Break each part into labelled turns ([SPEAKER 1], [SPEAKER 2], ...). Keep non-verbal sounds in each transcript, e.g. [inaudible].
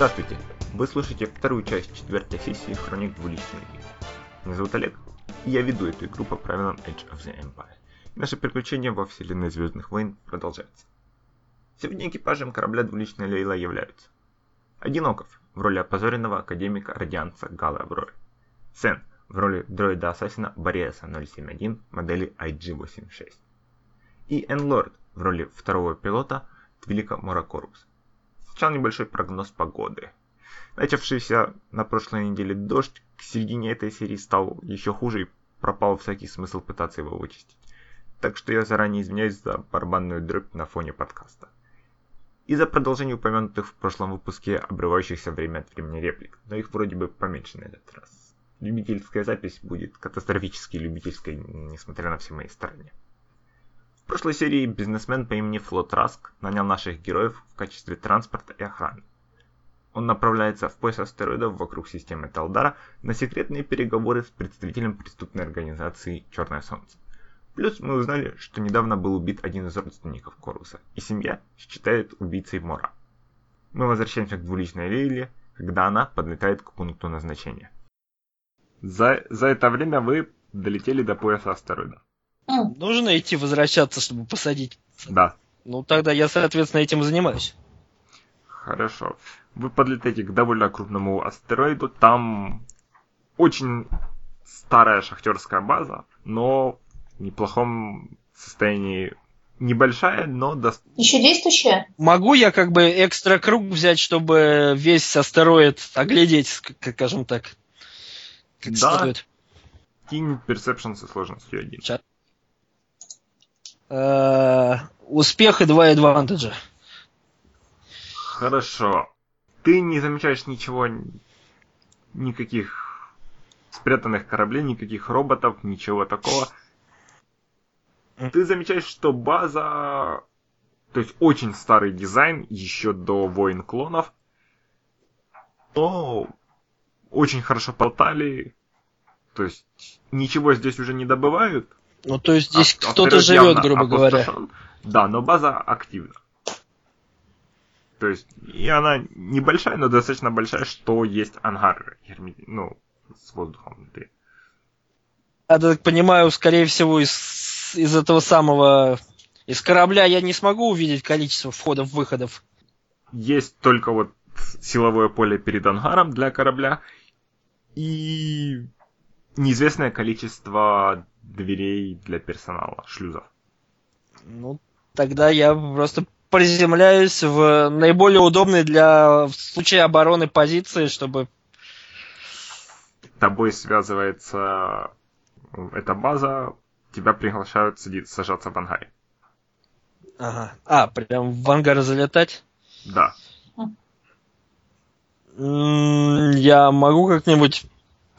[SPEAKER 1] Здравствуйте! Вы слушаете вторую часть четвертой сессии Хроник двуличной игры. Меня зовут Олег, и я веду эту игру по правилам Age of the Empire. Наши приключения во вселенной Звездных войн продолжаются. Сегодня экипажем корабля двуличная Лейла являются Одиноков в роли опозоренного академика радианца Гала Авроры, Сен в роли дроида-ассасина Бориаса 071 модели IG-86 и Энлорд в роли второго пилота Твилика Моракорус. Сначала небольшой прогноз погоды. Начавшийся на прошлой неделе дождь к середине этой серии стал еще хуже и пропал всякий смысл пытаться его вычистить. Так что я заранее извиняюсь за барабанную дробь на фоне подкаста. И за продолжение упомянутых в прошлом выпуске обрывающихся время от времени реплик, но их вроде бы поменьше на этот раз. Любительская запись будет катастрофически любительской, несмотря на все мои старания. В прошлой серии бизнесмен по имени Флот Раск нанял наших героев в качестве транспорта и охраны. Он направляется в пояс астероидов вокруг системы Талдара на секретные переговоры с представителем преступной организации «Черное Солнце». Плюс мы узнали, что недавно был убит один из родственников Коруса, и семья считает убийцей Мора. Мы возвращаемся к двуличной Лейле, когда она подлетает к пункту назначения. За, за это время вы долетели до пояса астероида.
[SPEAKER 2] Нужно идти возвращаться, чтобы посадить.
[SPEAKER 1] Да.
[SPEAKER 2] Ну тогда я, соответственно, этим занимаюсь.
[SPEAKER 1] Хорошо. Вы подлетаете к довольно крупному астероиду. Там очень старая шахтерская база, но в неплохом состоянии. Небольшая, но дост...
[SPEAKER 3] Еще действующая?
[SPEAKER 2] Могу я как бы экстра круг взять, чтобы весь астероид оглядеть, скажем так?
[SPEAKER 1] Как да. Следует? Кинь персепшн со сложностью один.
[SPEAKER 2] Сейчас. Э, успех и два адвантажа.
[SPEAKER 1] Хорошо. Ты не замечаешь ничего, никаких спрятанных кораблей, никаких роботов, ничего такого. Ты замечаешь, что база, то есть очень старый дизайн, еще до войн клонов, но очень хорошо болтали, то есть ничего здесь уже не добывают.
[SPEAKER 2] Ну, то есть здесь а, кто-то живет, грубо говоря.
[SPEAKER 1] Да, но база активна. То есть, и она небольшая, но достаточно большая, что есть ангар, ну, с воздухом внутри.
[SPEAKER 2] Я так понимаю, скорее всего, из, из этого самого... Из корабля я не смогу увидеть количество входов-выходов.
[SPEAKER 1] Есть только вот силовое поле перед ангаром для корабля и неизвестное количество дверей для персонала, шлюзов.
[SPEAKER 2] Ну, тогда я просто приземляюсь в наиболее удобной для в случае обороны позиции, чтобы...
[SPEAKER 1] Тобой связывается эта база, тебя приглашают садиться, сажаться в ангаре.
[SPEAKER 2] Ага. А, прям в ангар залетать?
[SPEAKER 1] Да.
[SPEAKER 2] Я могу как-нибудь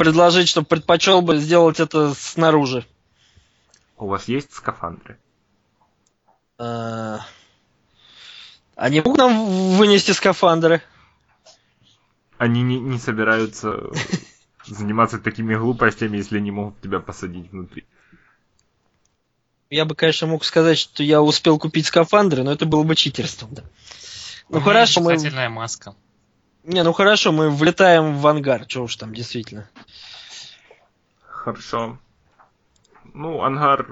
[SPEAKER 2] предложить, что предпочел бы сделать это снаружи.
[SPEAKER 1] У вас есть скафандры?
[SPEAKER 2] А... Они могут нам вынести скафандры?
[SPEAKER 1] Они не, не собираются [laughs] заниматься такими глупостями, если не могут тебя посадить внутри.
[SPEAKER 2] Я бы, конечно, мог сказать, что я успел купить скафандры, но это было бы читерством, да. Ну
[SPEAKER 4] У хорошо, мы... маска.
[SPEAKER 2] Не, ну хорошо, мы влетаем в ангар, что уж там, действительно.
[SPEAKER 1] Хорошо. Ну, ангар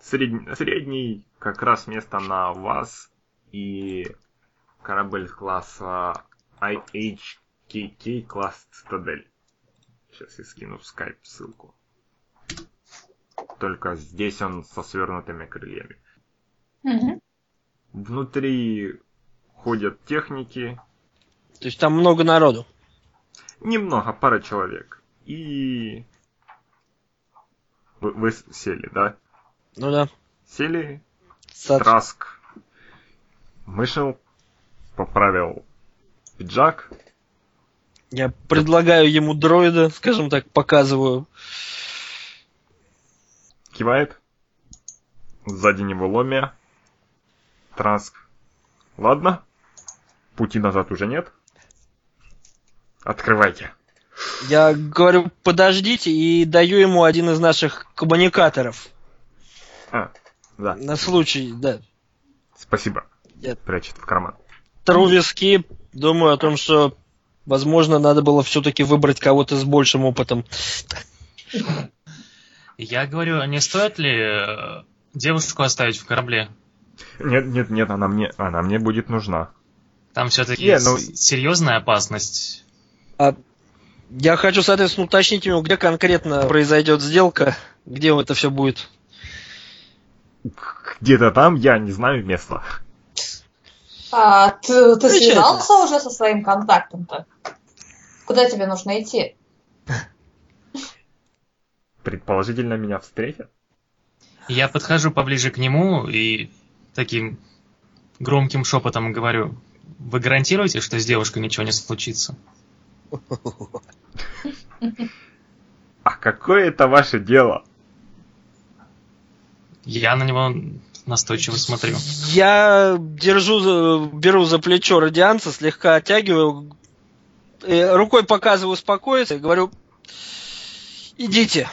[SPEAKER 1] средний, средний, как раз место на вас и корабль класса IHKK класс Цитадель. Сейчас я скину в скайп ссылку. Только здесь он со свернутыми крыльями.
[SPEAKER 3] Угу.
[SPEAKER 1] Внутри ходят техники.
[SPEAKER 2] То есть там много народу?
[SPEAKER 1] Немного, пара человек. И... Вы, вы сели, да?
[SPEAKER 2] Ну да.
[SPEAKER 1] Сели. Сад. Траск вышел, поправил пиджак.
[SPEAKER 2] Я предлагаю ему дроида, скажем так, показываю.
[SPEAKER 1] Кивает. Сзади него ломия. Транск. Ладно. Пути назад уже нет. Открывайте.
[SPEAKER 2] Я говорю, подождите, и даю ему один из наших коммуникаторов.
[SPEAKER 1] А,
[SPEAKER 2] да. На случай, да.
[SPEAKER 1] Спасибо. Нет. Прячет в карман.
[SPEAKER 2] Тру виски, думаю о том, что, возможно, надо было все-таки выбрать кого-то с большим опытом.
[SPEAKER 4] Я говорю, не стоит ли э, девушку оставить в корабле?
[SPEAKER 1] Нет, нет, нет, она мне, она мне будет нужна.
[SPEAKER 4] Там все-таки
[SPEAKER 1] Не, ну-
[SPEAKER 4] серьезная опасность.
[SPEAKER 2] А я хочу, соответственно, уточнить у него, где конкретно произойдет сделка, где это все будет.
[SPEAKER 1] Где-то там, я не знаю места.
[SPEAKER 3] А, ты, ты связался уже со своим контактом-то? Куда тебе нужно идти?
[SPEAKER 1] Предположительно, меня встретят.
[SPEAKER 4] Я подхожу поближе к нему и таким громким шепотом говорю, вы гарантируете, что с девушкой ничего не случится?
[SPEAKER 1] А какое это ваше дело?
[SPEAKER 4] Я на него настойчиво смотрю.
[SPEAKER 2] Я держу, беру за плечо радианца, слегка оттягиваю, э, рукой показываю успокоиться и говорю, идите,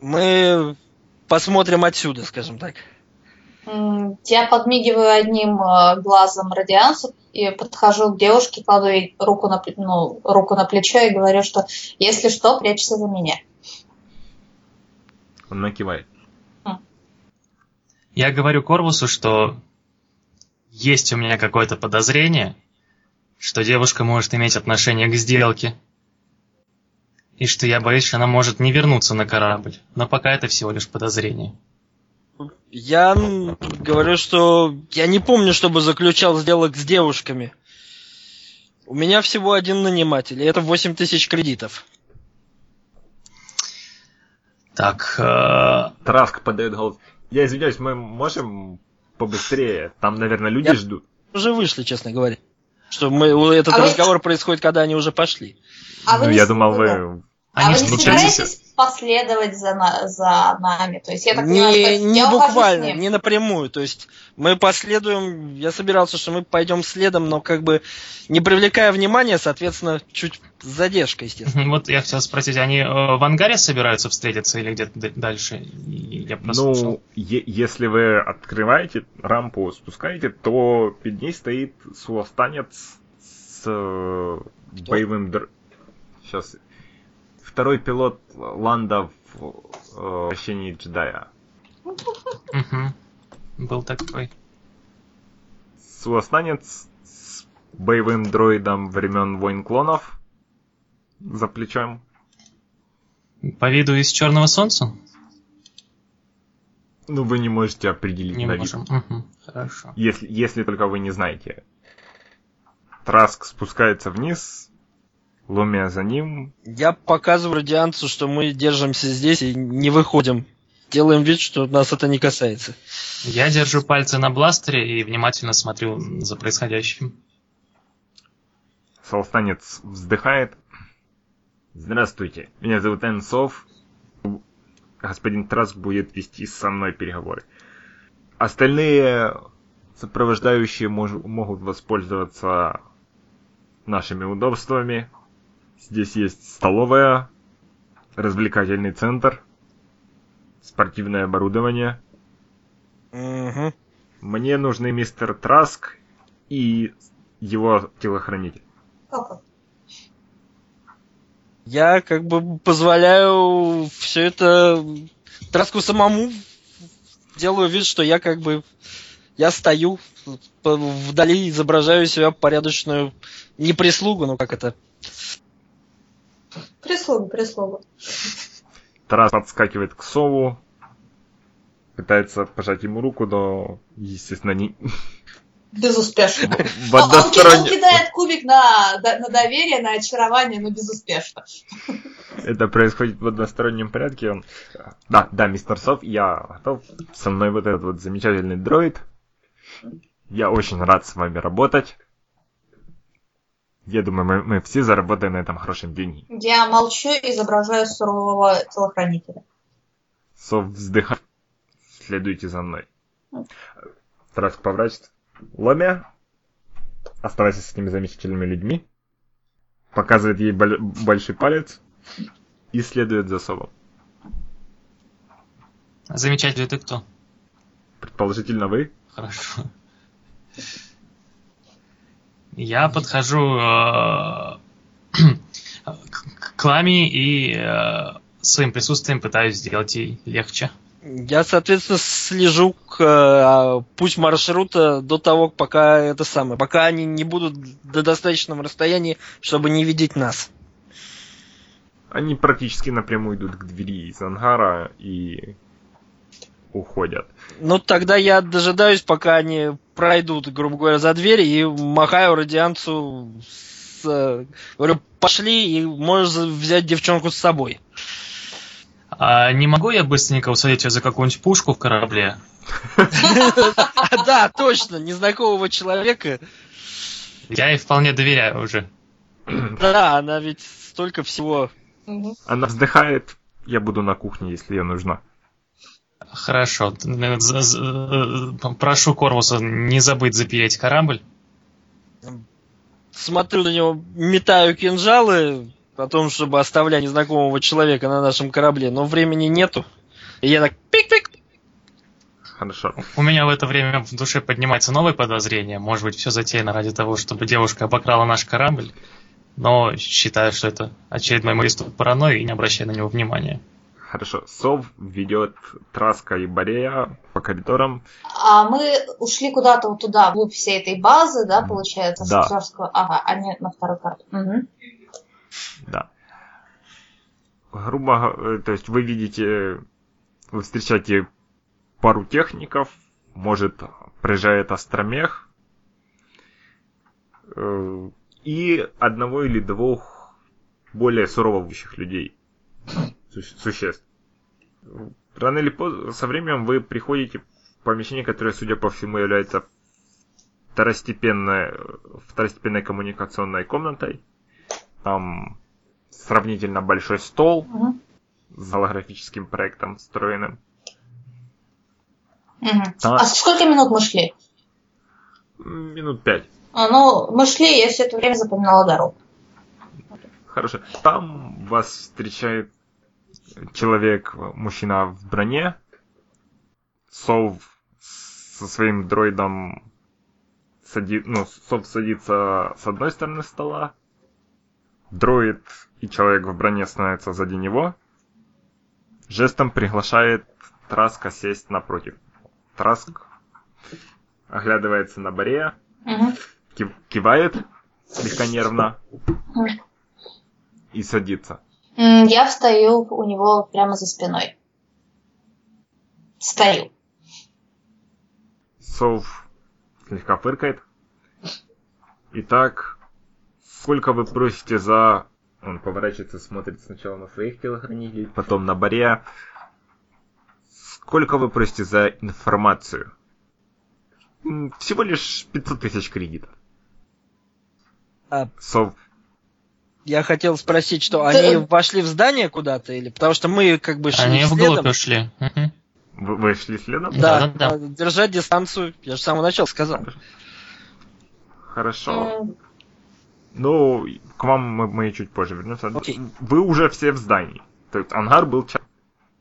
[SPEAKER 2] мы посмотрим отсюда, скажем так.
[SPEAKER 3] Я подмигиваю одним э, глазом радиансу и подхожу к девушке, кладу ей руку на, ну, руку на плечо и говорю, что если что, прячься за меня.
[SPEAKER 1] Он накивает.
[SPEAKER 4] Я говорю Корвусу, что есть у меня какое-то подозрение, что девушка может иметь отношение к сделке. И что я боюсь, что она может не вернуться на корабль. Но пока это всего лишь подозрение.
[SPEAKER 2] Я говорю, что я не помню, чтобы заключал сделок с девушками. У меня всего один наниматель, и это 8 тысяч кредитов.
[SPEAKER 4] Так, э,
[SPEAKER 1] Траск подает голос. Я извиняюсь, мы можем побыстрее? Там, наверное, люди
[SPEAKER 2] Я-
[SPEAKER 1] ждут.
[SPEAKER 2] Уже вышли, честно говоря. Что мы, этот
[SPEAKER 3] А вы-
[SPEAKER 2] разговор происходит, когда они уже пошли.
[SPEAKER 3] А вы
[SPEAKER 1] ну, я
[SPEAKER 3] с-
[SPEAKER 1] думал, вы...
[SPEAKER 3] А
[SPEAKER 4] они
[SPEAKER 3] вы не собираетесь последовать за, на- за нами? То есть я так понимаю,
[SPEAKER 2] Не,
[SPEAKER 3] что
[SPEAKER 2] не
[SPEAKER 3] я
[SPEAKER 2] буквально, не напрямую. То есть мы последуем. Я собирался, что мы пойдем следом, но как бы не привлекая внимания, соответственно, чуть с задержкой, естественно.
[SPEAKER 4] вот я хотел спросить, они э, в ангаре собираются встретиться или где-то дальше? Я.
[SPEAKER 1] Ну, е- если вы открываете рампу, спускаете, то перед ней стоит суостанец с э, боевым др... Сейчас. Второй пилот Ланда в э, возвращении джедая.
[SPEAKER 4] Мгм. Был такой.
[SPEAKER 1] Суостанец с боевым дроидом времен войн клонов за плечом.
[SPEAKER 4] По виду из Черного Солнца?
[SPEAKER 1] Ну, вы не можете определить
[SPEAKER 4] Не
[SPEAKER 1] на вид.
[SPEAKER 4] можем. Мгм. Хорошо.
[SPEAKER 1] Если, если только вы не знаете. Траск спускается вниз, Лумия за ним.
[SPEAKER 2] Я показываю радианцу, что мы держимся здесь и не выходим. Делаем вид, что нас это не касается.
[SPEAKER 4] Я держу пальцы на бластере и внимательно смотрю за происходящим.
[SPEAKER 1] Солстанец вздыхает. Здравствуйте, меня зовут Энсов. Господин Траск будет вести со мной переговоры. Остальные сопровождающие мож- могут воспользоваться нашими удобствами. Здесь есть столовая, развлекательный центр, спортивное оборудование.
[SPEAKER 2] Мгм.
[SPEAKER 1] Мне нужны мистер Траск и его телохранитель.
[SPEAKER 2] Я как бы позволяю все это Траску самому. Делаю вид, что я как бы... Я стою вдали, изображаю себя порядочную... Не прислугу, ну как это...
[SPEAKER 3] Прислуга, прислуга.
[SPEAKER 1] Тарас подскакивает к Сову, пытается пожать ему руку, но, естественно, не...
[SPEAKER 3] Безуспешно. [laughs]
[SPEAKER 1] в
[SPEAKER 3] Он, он кидает кубик на, на доверие, на очарование, но безуспешно.
[SPEAKER 1] Это происходит в одностороннем порядке. Он... Да, да, мистер Сов, я готов. Со мной вот этот вот замечательный дроид. Я очень рад с вами работать. Я думаю, мы, мы все заработаем на этом хорошем деньги.
[SPEAKER 3] Я молчу и изображаю сурового телохранителя.
[SPEAKER 1] Сов вздыхает. Следуйте за мной. Тарас поворачивается. Ломя. Оставайся с этими замечательными людьми. Показывает ей бол- большой палец. И следует за Совом.
[SPEAKER 4] Замечательно, ты кто?
[SPEAKER 1] Предположительно вы.
[SPEAKER 4] Хорошо. Я подхожу э, [clears throat] к, к Лами и э, своим присутствием пытаюсь сделать ей легче.
[SPEAKER 2] Я, соответственно, слежу к э, путь маршрута до того, пока это самое, пока они не будут до достаточного расстояния, чтобы не видеть нас.
[SPEAKER 1] Они практически напрямую идут к двери из ангара и уходят.
[SPEAKER 2] Ну, тогда я дожидаюсь, пока они пройдут, грубо говоря, за дверь и махаю радианцу с... э, Говорю, пошли, и можешь взять девчонку с собой.
[SPEAKER 4] А не могу я быстренько усадить ее за какую-нибудь пушку в корабле? [laughs]
[SPEAKER 2] Да, точно, незнакомого человека.
[SPEAKER 4] Я ей вполне доверяю уже.
[SPEAKER 2] Да, она ведь столько всего...
[SPEAKER 1] Она вздыхает, я буду на кухне, если ей нужна.
[SPEAKER 4] Хорошо. З- з- Прошу Корвуса не забыть запереть корабль.
[SPEAKER 2] Смотрю на него, метаю кинжалы о том, чтобы оставлять незнакомого человека на нашем корабле, но времени нету. И я так пик-пик.
[SPEAKER 1] Хорошо.
[SPEAKER 4] У меня в это время в душе поднимается новое подозрение. Может быть, все затеяно ради того, чтобы девушка обокрала наш корабль. Но считаю, что это очередной приступ паранойи и не обращаю на него внимания.
[SPEAKER 1] Хорошо. Сов ведет Траска и Борея по коридорам.
[SPEAKER 3] А мы ушли куда-то вот туда, вглубь всей этой базы, да, получается,
[SPEAKER 1] Да.
[SPEAKER 3] с Актерского- Ага, а не на второй карту. Мгм.
[SPEAKER 1] Да. Грубо э, то есть вы видите, вы встречаете пару техников, может, проезжает астромех, э, и одного или двух более суровых людей, су- существ. Рано или поздно, со временем вы приходите в помещение, которое, судя по всему, является второстепенной, второстепенной коммуникационной комнатой. Там сравнительно большой стол
[SPEAKER 3] Мгм.
[SPEAKER 1] с голографическим проектом встроенным.
[SPEAKER 3] Мгм.
[SPEAKER 1] Да.
[SPEAKER 3] А сколько минут мы шли?
[SPEAKER 1] Минут пять.
[SPEAKER 3] А, ну, мы шли, я все это время запоминала дорогу.
[SPEAKER 1] Хорошо. Там вас встречает человек, мужчина в броне. Сов со своим дроидом сади... ну, Сов садится с одной стороны стола. Дроид и человек в броне становятся сзади него. Жестом приглашает Траска сесть напротив. Траск оглядывается на Борея, кив- кивает слегка нервно и садится.
[SPEAKER 3] Я встаю у него прямо за спиной. Стою.
[SPEAKER 1] Сов слегка фыркает. Итак, сколько вы просите за... Он поворачивается, смотрит сначала на своих телохранителей, потом на Борея. Сколько вы просите за информацию? Всего лишь 500 тысяч кредитов.
[SPEAKER 2] А
[SPEAKER 1] Сов,
[SPEAKER 2] я хотел спросить, что
[SPEAKER 3] Да.
[SPEAKER 2] они вошли в здание куда-то или потому что мы как бы шли
[SPEAKER 4] Они
[SPEAKER 2] следом.
[SPEAKER 4] вглубь ушли. Мгм.
[SPEAKER 1] вы, вы шли следом?
[SPEAKER 2] Да,
[SPEAKER 4] Да-да-да.
[SPEAKER 2] а, держать дистанцию. Я же с самого начала сказал.
[SPEAKER 1] Хорошо. Ну, к вам мы, мы чуть позже вернемся.
[SPEAKER 2] Окей.
[SPEAKER 1] Вы уже все в здании. То есть ангар был ча-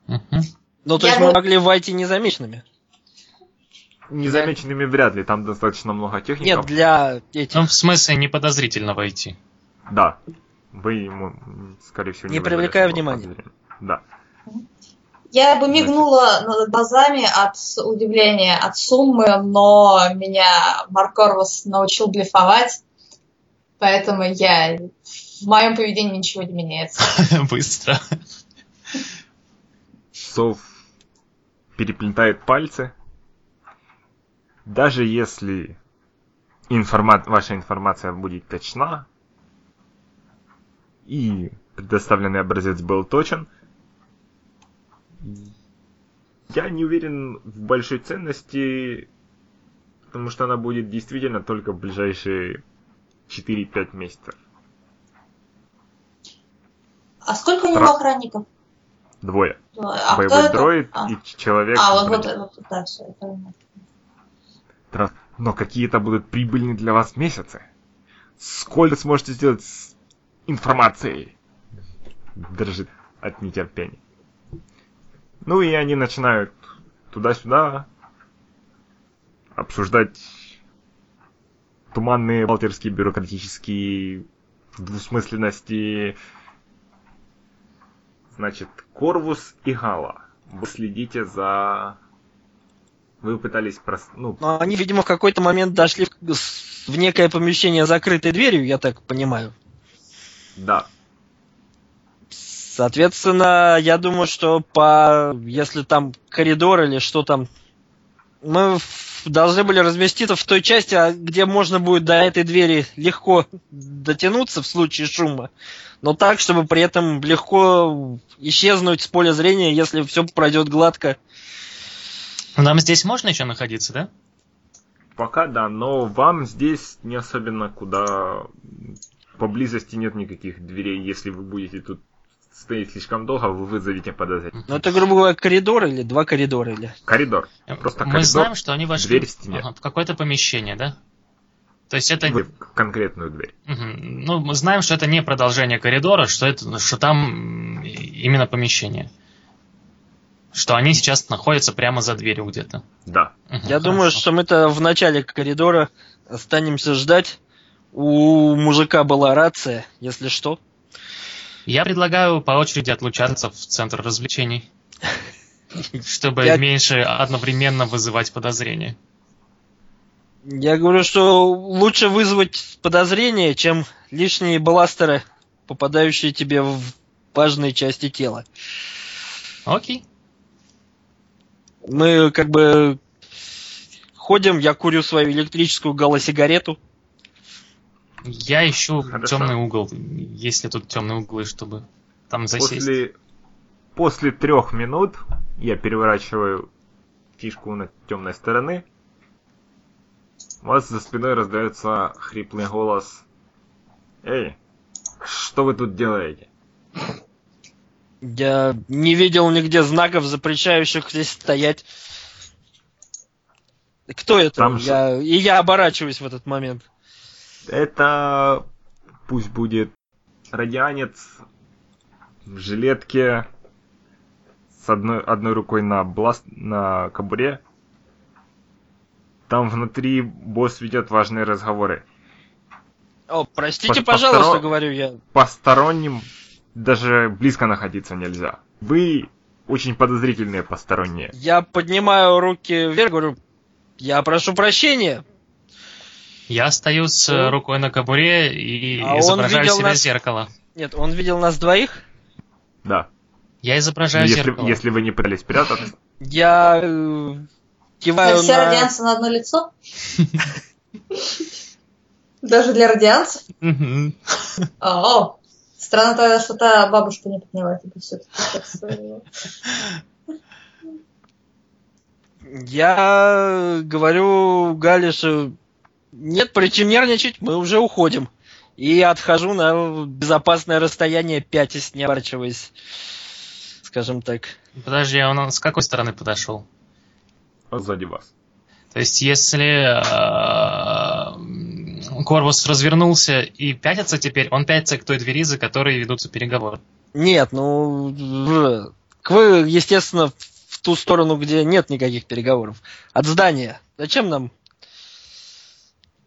[SPEAKER 4] Мгм.
[SPEAKER 2] Ну, то
[SPEAKER 3] Я
[SPEAKER 2] есть мы могли войти незамеченными.
[SPEAKER 1] незамеченными вряд ли, там достаточно много техников.
[SPEAKER 2] Нет, для этих.
[SPEAKER 4] Ну, в смысле, не подозрительно войти.
[SPEAKER 1] Да. Вы ему, скорее всего,
[SPEAKER 2] Не
[SPEAKER 1] вызовете
[SPEAKER 2] привлекая внимания.
[SPEAKER 1] Да.
[SPEAKER 3] Я бы мигнула над глазами от удивления от суммы, но меня Марк Корвус научил блефовать, поэтому я в моем поведении ничего не меняется. [laughs]
[SPEAKER 4] Быстро.
[SPEAKER 1] Сов переплетает пальцы. Даже если информа- ваша информация будет точна, и предоставленный образец был точен, я не уверен в большой ценности, потому что она будет действительно только в ближайшие 4-5 месяцев.
[SPEAKER 3] А сколько у него
[SPEAKER 1] Тра-
[SPEAKER 3] охранников?
[SPEAKER 1] Двое.
[SPEAKER 3] А кто
[SPEAKER 1] Боевой
[SPEAKER 3] это?
[SPEAKER 1] дроид
[SPEAKER 3] А.
[SPEAKER 1] и человек.
[SPEAKER 3] А, вот, вот, вот, да, все, это.
[SPEAKER 1] Тра- Но какие-то будут прибыльные для вас месяцы. Сколько сможете сделать информацией? Дрожит от нетерпения. Ну и они начинают туда-сюда обсуждать туманные бухгалтерские бюрократические двусмысленности. Значит, Корвус и Гала. Вы следите за... Вы пытались прос... ну,
[SPEAKER 2] Но они, видимо, в какой-то момент дошли в, в некое помещение с закрытой дверью, я так понимаю.
[SPEAKER 1] Да,
[SPEAKER 2] Соответственно, я думаю, что по если там коридор или что там, мы должны были разместиться в той части, а, где можно будет до этой двери легко дотянуться в случае шума, но так, чтобы при этом легко исчезнуть с поля зрения, если все пройдет гладко.
[SPEAKER 4] Нам здесь можно еще находиться, да?
[SPEAKER 1] пока да, но вам здесь не особенно куда... Поблизости нет никаких дверей. Если вы будете тут стоять слишком долго, вы вызовете подозрение.
[SPEAKER 2] Ну это, грубо говоря, коридор или два коридора или.
[SPEAKER 1] Коридор. Просто
[SPEAKER 4] Мы
[SPEAKER 1] коридор,
[SPEAKER 4] знаем, что они вошли
[SPEAKER 1] дверь в стене.
[SPEAKER 4] ага, в какое-то помещение, да? То есть это...
[SPEAKER 1] Вы в конкретную дверь.
[SPEAKER 4] Мгм. Ну, мы знаем, что это не продолжение коридора, что это, что там именно помещение. Что они сейчас находятся прямо за дверью где-то.
[SPEAKER 1] Да.
[SPEAKER 4] Мгм,
[SPEAKER 2] Я думаю,
[SPEAKER 4] хорошо.
[SPEAKER 2] что мы-то в начале коридора останемся ждать. У мужика была рация, если что.
[SPEAKER 4] Я предлагаю по очереди отлучаться в центр развлечений. [laughs] Чтобы
[SPEAKER 2] Я-
[SPEAKER 4] меньше одновременно вызывать подозрения.
[SPEAKER 2] Я говорю, что лучше вызвать подозрение, чем лишние бластеры, попадающие тебе в важные части тела.
[SPEAKER 4] Окей.
[SPEAKER 2] Мы как бы ходим, я курю свою электрическую галосигарету.
[SPEAKER 4] Я ищу
[SPEAKER 1] Хорошо.
[SPEAKER 4] темный угол. Есть ли тут темные углы, чтобы там засесть?
[SPEAKER 1] После, после трех минут я переворачиваю фишку на темной стороны. У вас за спиной раздается хриплый голос. Эй, что вы тут делаете?
[SPEAKER 2] Я не видел нигде знаков, запрещающих здесь стоять. Кто это?
[SPEAKER 1] Там же-
[SPEAKER 2] Я... И я оборачиваюсь в этот момент.
[SPEAKER 1] Это пусть будет радианец в жилетке с одной, одной рукой на бласт, на кобуре. Там внутри босс ведет важные разговоры.
[SPEAKER 2] О, простите,
[SPEAKER 1] По-
[SPEAKER 2] пожалуйста, говорю я.
[SPEAKER 1] Посторонним даже близко находиться нельзя. Вы очень подозрительные посторонние.
[SPEAKER 2] Я поднимаю руки вверх, говорю, я прошу прощения.
[SPEAKER 4] Я стою с э,
[SPEAKER 2] Ну.
[SPEAKER 4] рукой на кобуре и
[SPEAKER 2] А
[SPEAKER 4] изображаю себя в
[SPEAKER 2] нас-
[SPEAKER 4] зеркало.
[SPEAKER 2] Нет, он видел нас двоих.
[SPEAKER 1] Да.
[SPEAKER 4] Я изображаю
[SPEAKER 1] если,
[SPEAKER 4] зеркало.
[SPEAKER 1] если вы не пытались прятаться,
[SPEAKER 2] Я э, киваю
[SPEAKER 3] все
[SPEAKER 2] на...
[SPEAKER 3] радианцы на одно лицо? Даже для радианцев? О, странно тогда, что та бабушка не подняла тебе все-таки.
[SPEAKER 2] Я говорю что нет причин нервничать, мы уже уходим. И отхожу на безопасное расстояние, пятясь, не оборачиваясь. Скажем так.
[SPEAKER 4] Подожди, а он с какой стороны подошел?
[SPEAKER 1] сзади вас.
[SPEAKER 4] То есть, если э, Корвус развернулся и пятится теперь, он пятится к той двери, за которой ведутся переговоры.
[SPEAKER 2] Нет, ну... Вы, естественно, в ту сторону, где нет никаких переговоров. От здания. Зачем нам?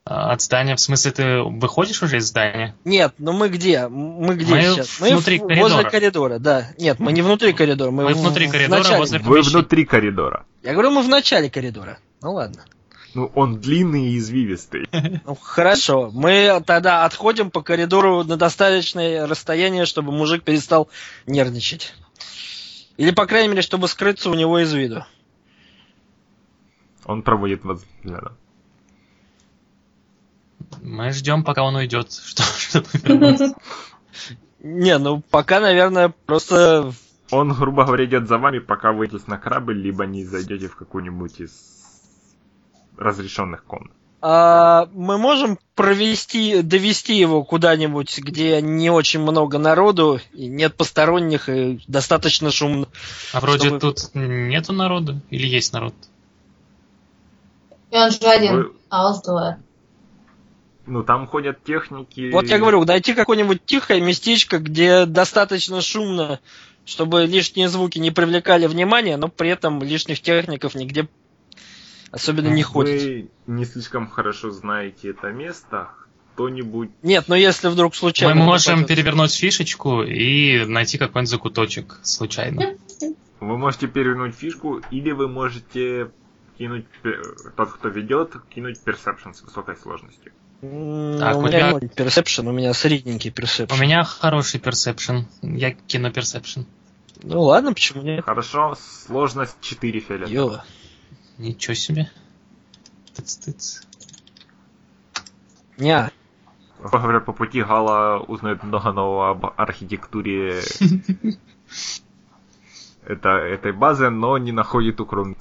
[SPEAKER 4] А, От здания, в смысле, ты выходишь уже из здания?
[SPEAKER 2] Нет, ну мы где? Мы где
[SPEAKER 4] Мы
[SPEAKER 2] сейчас?
[SPEAKER 4] внутри
[SPEAKER 2] в-
[SPEAKER 4] коридора.
[SPEAKER 2] возле коридора, да. Нет, мы не внутри коридора, мы,
[SPEAKER 4] Мы
[SPEAKER 2] в-
[SPEAKER 4] внутри
[SPEAKER 2] в
[SPEAKER 4] коридора,
[SPEAKER 2] начале.
[SPEAKER 4] возле-
[SPEAKER 1] Вы внутри коридора.
[SPEAKER 2] Я говорю, мы в начале коридора. Ну ладно.
[SPEAKER 1] Ну, он длинный и извивистый.
[SPEAKER 2] Ну хорошо. Мы тогда отходим по коридору на достаточное расстояние, чтобы мужик перестал нервничать. Или, по крайней мере, чтобы скрыться у него из виду.
[SPEAKER 1] Он проводит вас взглядом.
[SPEAKER 4] Мы ждем, пока он уйдет, [laughs] что- чтобы вернуться.
[SPEAKER 2] Не, ну пока, наверное, просто...
[SPEAKER 1] Он, грубо говоря, идет за вами, пока вы идете на корабль, либо не зайдете в какую-нибудь из разрешенных комнат.
[SPEAKER 2] а, мы можем провести, довести его куда-нибудь, где не очень много народу, и нет посторонних, и достаточно шумно.
[SPEAKER 4] А вроде
[SPEAKER 2] Чтобы-
[SPEAKER 4] тут нету народа? Или есть народ?
[SPEAKER 3] И он же один,
[SPEAKER 1] Вы-
[SPEAKER 3] а вас двое.
[SPEAKER 1] Ну, там ходят техники.
[SPEAKER 2] Вот я говорю, найти какое-нибудь тихое местечко, где достаточно шумно, чтобы лишние звуки не привлекали внимания, но при этом лишних техников нигде Особенно не ходит.
[SPEAKER 1] Вы не слишком хорошо знаете это место. Кто-нибудь...
[SPEAKER 2] Нет, но если вдруг
[SPEAKER 4] Мы
[SPEAKER 2] случайно...
[SPEAKER 4] можем
[SPEAKER 2] попадёт-
[SPEAKER 4] перевернуть фишечку и найти какой-нибудь закуточек случайно.
[SPEAKER 1] Вы можете перевернуть фишку, или вы можете кинуть... Тот, кто ведет, кинуть персепшн с высокой сложностью.
[SPEAKER 4] Так,
[SPEAKER 2] у
[SPEAKER 4] у
[SPEAKER 2] меня
[SPEAKER 4] тебя-
[SPEAKER 2] ноль персепшн, у меня средненький персепшн.
[SPEAKER 4] У меня хороший персепшн. Я кину персепшн.
[SPEAKER 2] Ну ладно, почему нет?
[SPEAKER 1] Хорошо, сложность 4 фиолетовых.
[SPEAKER 2] Йо.
[SPEAKER 4] Ничего себе. Тыц-тыц.
[SPEAKER 2] Ня.
[SPEAKER 1] Говоря, по пути Гала узнает много нового об архитектуре [laughs] это, этой базы, но не находит укромный.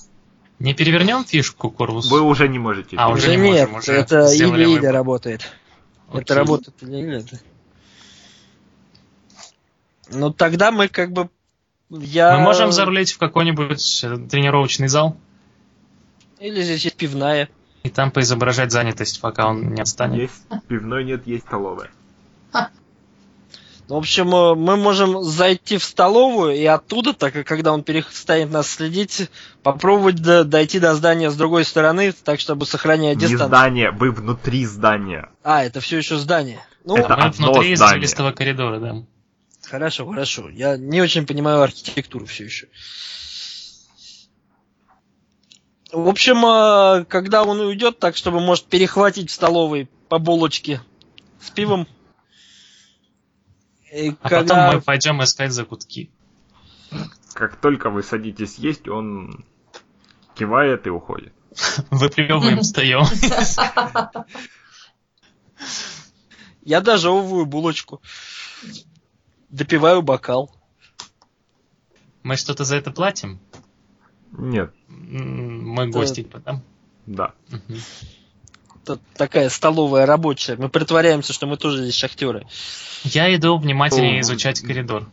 [SPEAKER 4] Не перевернем фишку, Корвус?
[SPEAKER 1] Вы уже не можете.
[SPEAKER 4] А,
[SPEAKER 2] Уже,
[SPEAKER 4] уже не
[SPEAKER 2] нет,
[SPEAKER 4] можем, уже
[SPEAKER 2] это или-или
[SPEAKER 4] выбор.
[SPEAKER 2] работает. Это
[SPEAKER 4] Окей.
[SPEAKER 2] работает или это. Ну тогда мы как бы... Я...
[SPEAKER 4] Мы можем зарулить в какой-нибудь э, тренировочный зал
[SPEAKER 2] Или здесь есть пивная.
[SPEAKER 4] и там поизображать занятость, пока он не отстанет.
[SPEAKER 1] Есть пивной нет, есть столовая. [laughs]
[SPEAKER 2] В общем, э, мы можем зайти в столовую и оттуда, так как когда он перестанет нас следить, попробовать до- дойти до здания с другой стороны, так чтобы сохранять
[SPEAKER 1] Не
[SPEAKER 2] дистанцию.
[SPEAKER 1] здание, вы внутри здания.
[SPEAKER 2] А, это все еще здание. Ну,
[SPEAKER 1] Это
[SPEAKER 4] Мы
[SPEAKER 1] одно
[SPEAKER 4] внутри извилистого коридора, да.
[SPEAKER 2] хорошо, хорошо. Я не очень понимаю архитектуру все еще. В общем, э, когда он уйдет, так чтобы может перехватить в столовой по булочке с пивом. И
[SPEAKER 4] А
[SPEAKER 2] когда...
[SPEAKER 4] потом мы пойдем искать закутки.
[SPEAKER 1] Как только вы садитесь есть, он кивает и уходит. [laughs]
[SPEAKER 4] Выплевываем, встаем. [laughs]
[SPEAKER 2] Я дожевываю булочку. Допиваю бокал.
[SPEAKER 4] Мы что-то за это платим?
[SPEAKER 1] Нет,
[SPEAKER 4] Мы гости потом.
[SPEAKER 1] да.
[SPEAKER 4] Мгм.
[SPEAKER 2] Это такая столовая рабочая. Мы притворяемся, что мы тоже здесь шахтеры.
[SPEAKER 4] Я иду внимательнее изучать коридор.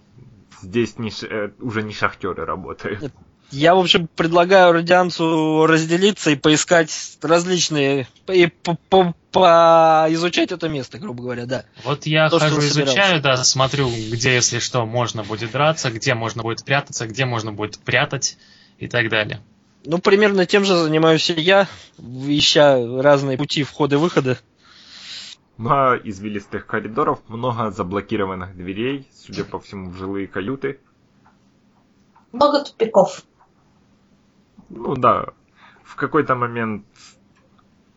[SPEAKER 1] Здесь не э, уже не шахтеры работают.
[SPEAKER 2] Я, в общем, предлагаю радианцу разделиться и поискать различные... И по- по- поизучать это место, грубо говоря, да.
[SPEAKER 4] Вот я
[SPEAKER 2] То,
[SPEAKER 4] хожу, изучаю, да, смотрю, где, если что, можно будет драться, где можно будет прятаться, где можно будет прятать и так далее.
[SPEAKER 2] Ну, примерно тем же занимаюсь и я, ища разные пути входа-выхода.
[SPEAKER 1] Много извилистых коридоров, много заблокированных дверей, судя по всему, в жилые каюты.
[SPEAKER 3] Много тупиков.
[SPEAKER 1] Ну да, в какой-то момент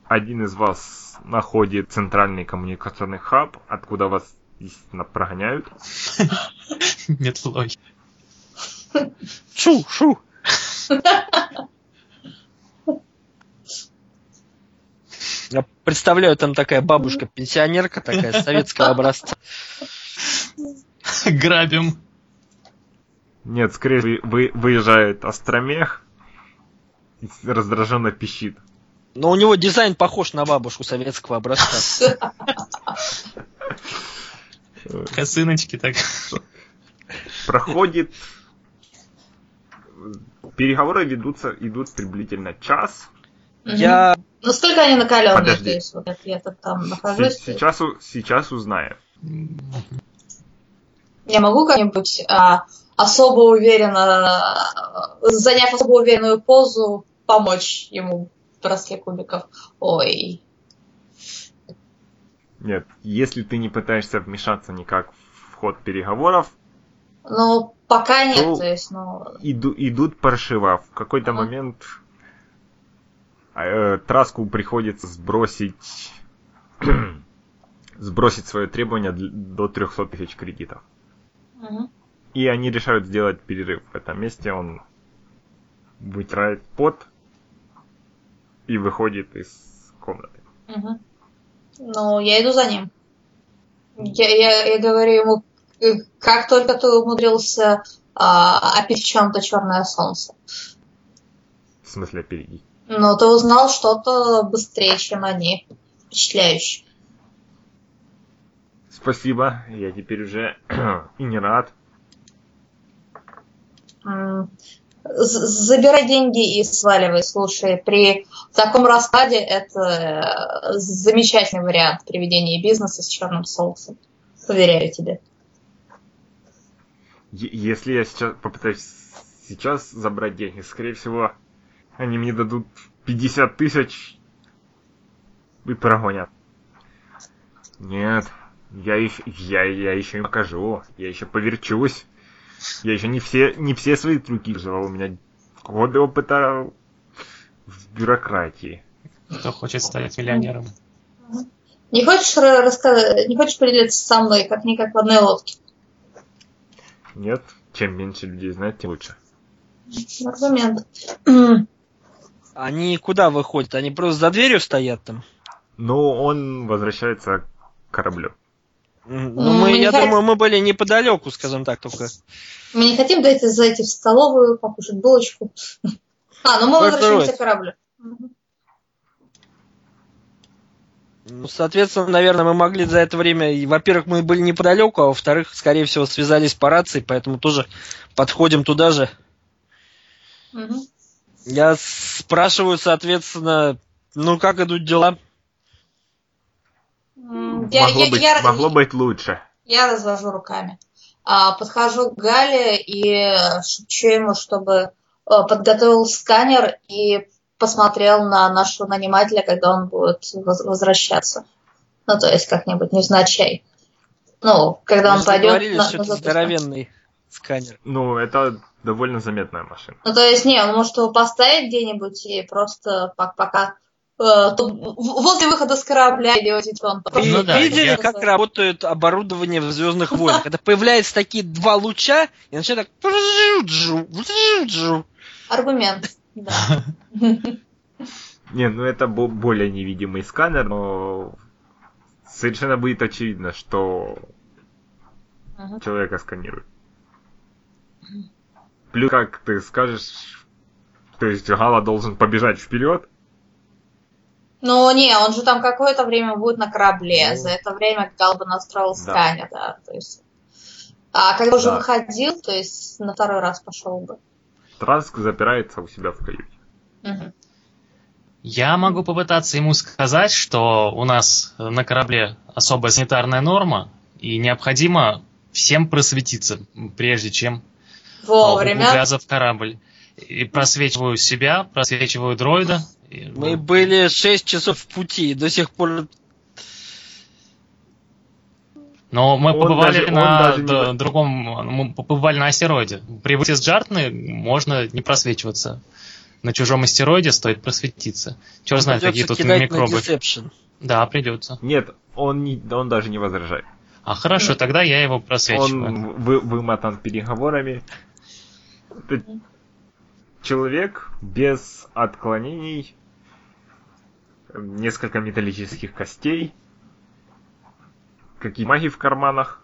[SPEAKER 1] один из вас находит центральный коммуникационный хаб, откуда вас, естественно, прогоняют. [laughs]
[SPEAKER 4] Метлой. [laughs]
[SPEAKER 2] Шу, шу. Я представляю, там такая бабушка-пенсионерка, такая советского образца.
[SPEAKER 4] Грабим.
[SPEAKER 1] Нет, скорее вы, вы- выезжает Остромех и раздраженно пищит.
[SPEAKER 2] Но у него дизайн похож на бабушку советского образца.
[SPEAKER 4] Косыночки так.
[SPEAKER 1] Проходит... Переговоры ведутся, идут приблизительно час.
[SPEAKER 2] Я...
[SPEAKER 3] Насколько они накаленные,
[SPEAKER 1] Подожди.
[SPEAKER 3] то есть вот я тут там нахожусь.
[SPEAKER 1] Сейчас, у- сейчас узнаем.
[SPEAKER 3] Я могу как-нибудь а, особо уверенно, заняв особо уверенную позу, помочь ему в броске кубиков? Ой.
[SPEAKER 1] Нет, если ты не пытаешься вмешаться никак в ход переговоров,
[SPEAKER 3] Ну, пока нет,
[SPEAKER 1] Ну,
[SPEAKER 3] то есть, ну...
[SPEAKER 1] иду- идут паршиво. В какой-то
[SPEAKER 3] Ага.
[SPEAKER 1] момент э, Траску приходится сбросить [clears throat] сбросить свое требование до 300 тысяч кредитов.
[SPEAKER 3] мгм.
[SPEAKER 1] И они решают сделать перерыв в этом месте. Он вытирает пот и выходит из комнаты.
[SPEAKER 3] Мгм. Ну, я иду за ним. Я, я, я говорю ему, «Э, как только ты умудрился а, опить в чем-то черное солнце.
[SPEAKER 1] В смысле, опередить.
[SPEAKER 3] Но ты узнал что-то быстрее, чем они. Впечатляюще.
[SPEAKER 1] Спасибо, я теперь уже [clears throat] и не рад.
[SPEAKER 3] Забирай деньги и сваливай. Слушай, при таком раскладе это э, замечательный вариант приведения бизнеса с черным солнцем. Уверяю тебе.
[SPEAKER 1] Если я сейчас попытаюсь сейчас забрать деньги, скорее всего, они мне дадут 50 тысяч и прогонят. Нет, я еще, я, я еще им покажу, я еще поверчусь. Я еще не все, не все свои трюки взял, у меня годы опыта в бюрократии.
[SPEAKER 4] Кто хочет стать миллионером?
[SPEAKER 3] Не хочешь рассказать, не хочешь поделиться со мной, как никак в одной лодке?
[SPEAKER 1] Нет, чем меньше людей знает, тем лучше.
[SPEAKER 3] Аргумент.
[SPEAKER 2] Они куда выходят? Они просто за дверью стоят там?
[SPEAKER 1] Ну, он возвращается к кораблю.
[SPEAKER 2] Ну, мы,
[SPEAKER 3] мы
[SPEAKER 2] я
[SPEAKER 3] не
[SPEAKER 2] думаю, мы были неподалеку, скажем так, только.
[SPEAKER 3] Мы не хотим дойти зайти в столовую, покушать булочку. [laughs] А, ну мы возвращаемся к кораблю.
[SPEAKER 2] Ну, соответственно, наверное, мы могли за это время, и, во-первых, мы были неподалеку, а во-вторых, скорее всего, связались по рации, поэтому тоже подходим туда же.
[SPEAKER 3] Мгм.
[SPEAKER 2] Я спрашиваю, соответственно, ну как идут дела?
[SPEAKER 3] Я,
[SPEAKER 1] могло,
[SPEAKER 3] я-
[SPEAKER 1] быть,
[SPEAKER 3] я-
[SPEAKER 1] могло быть лучше.
[SPEAKER 3] я развожу руками. А, подхожу к Гале и шепчу ему, чтобы э, подготовил сканер и посмотрел на нашего нанимателя, когда он будет воз- возвращаться. Ну, то есть как-нибудь невзначай. Ну, когда
[SPEAKER 2] Мы
[SPEAKER 3] он пойдет
[SPEAKER 2] договорились,
[SPEAKER 3] на,
[SPEAKER 2] что
[SPEAKER 3] на
[SPEAKER 2] это здоровенный сканер.
[SPEAKER 1] Ну, это довольно заметная машина.
[SPEAKER 3] Ну, то есть, не, он может его поставить где-нибудь и просто пок- пока э, возле выхода с корабля делать он
[SPEAKER 4] Ну да,
[SPEAKER 2] видели,
[SPEAKER 4] я-
[SPEAKER 2] как работает оборудование в Звездных войнах? Когда появляются такие два луча, и начинает так...
[SPEAKER 3] Аргумент, да. [laughs]
[SPEAKER 1] Не, ну это бо- более невидимый сканер, но совершенно будет очевидно, что человека сканируют. Плюс, как ты скажешь, то есть Гала должен побежать вперед,
[SPEAKER 3] Ну, не, он же там какое-то время будет на корабле.
[SPEAKER 1] Ну.
[SPEAKER 3] За это время Гал бы настроил
[SPEAKER 1] Да.
[SPEAKER 3] сканер, да. То есть... А когда уже
[SPEAKER 1] Да.
[SPEAKER 3] выходил, то есть на второй раз пошел бы.
[SPEAKER 1] Траск запирается у себя в каюте.
[SPEAKER 4] Я могу попытаться ему сказать, что у нас на корабле особая санитарная норма, и необходимо всем просветиться, прежде чем э,
[SPEAKER 3] Вовремя.
[SPEAKER 4] углубляться в корабль. И просвечиваю себя, просвечиваю дроида.
[SPEAKER 2] Мы
[SPEAKER 4] ну,
[SPEAKER 2] были 6 часов в пути, и до сих пор...
[SPEAKER 4] Но мы
[SPEAKER 1] Он
[SPEAKER 4] побывали
[SPEAKER 1] даже-
[SPEAKER 4] на
[SPEAKER 1] даже
[SPEAKER 4] другом, мы побывали на астероиде. При вылете с Джартны можно не просвечиваться. На чужом астероиде стоит просветиться. Черт знает, какие тут микробы. Да, придется.
[SPEAKER 1] Нет, он, не, он даже не возражает.
[SPEAKER 4] А хорошо, тогда я его просвечиваю.
[SPEAKER 1] Он вы- вымотан переговорами. Это человек без отклонений, несколько металлических костей, какие маги в карманах.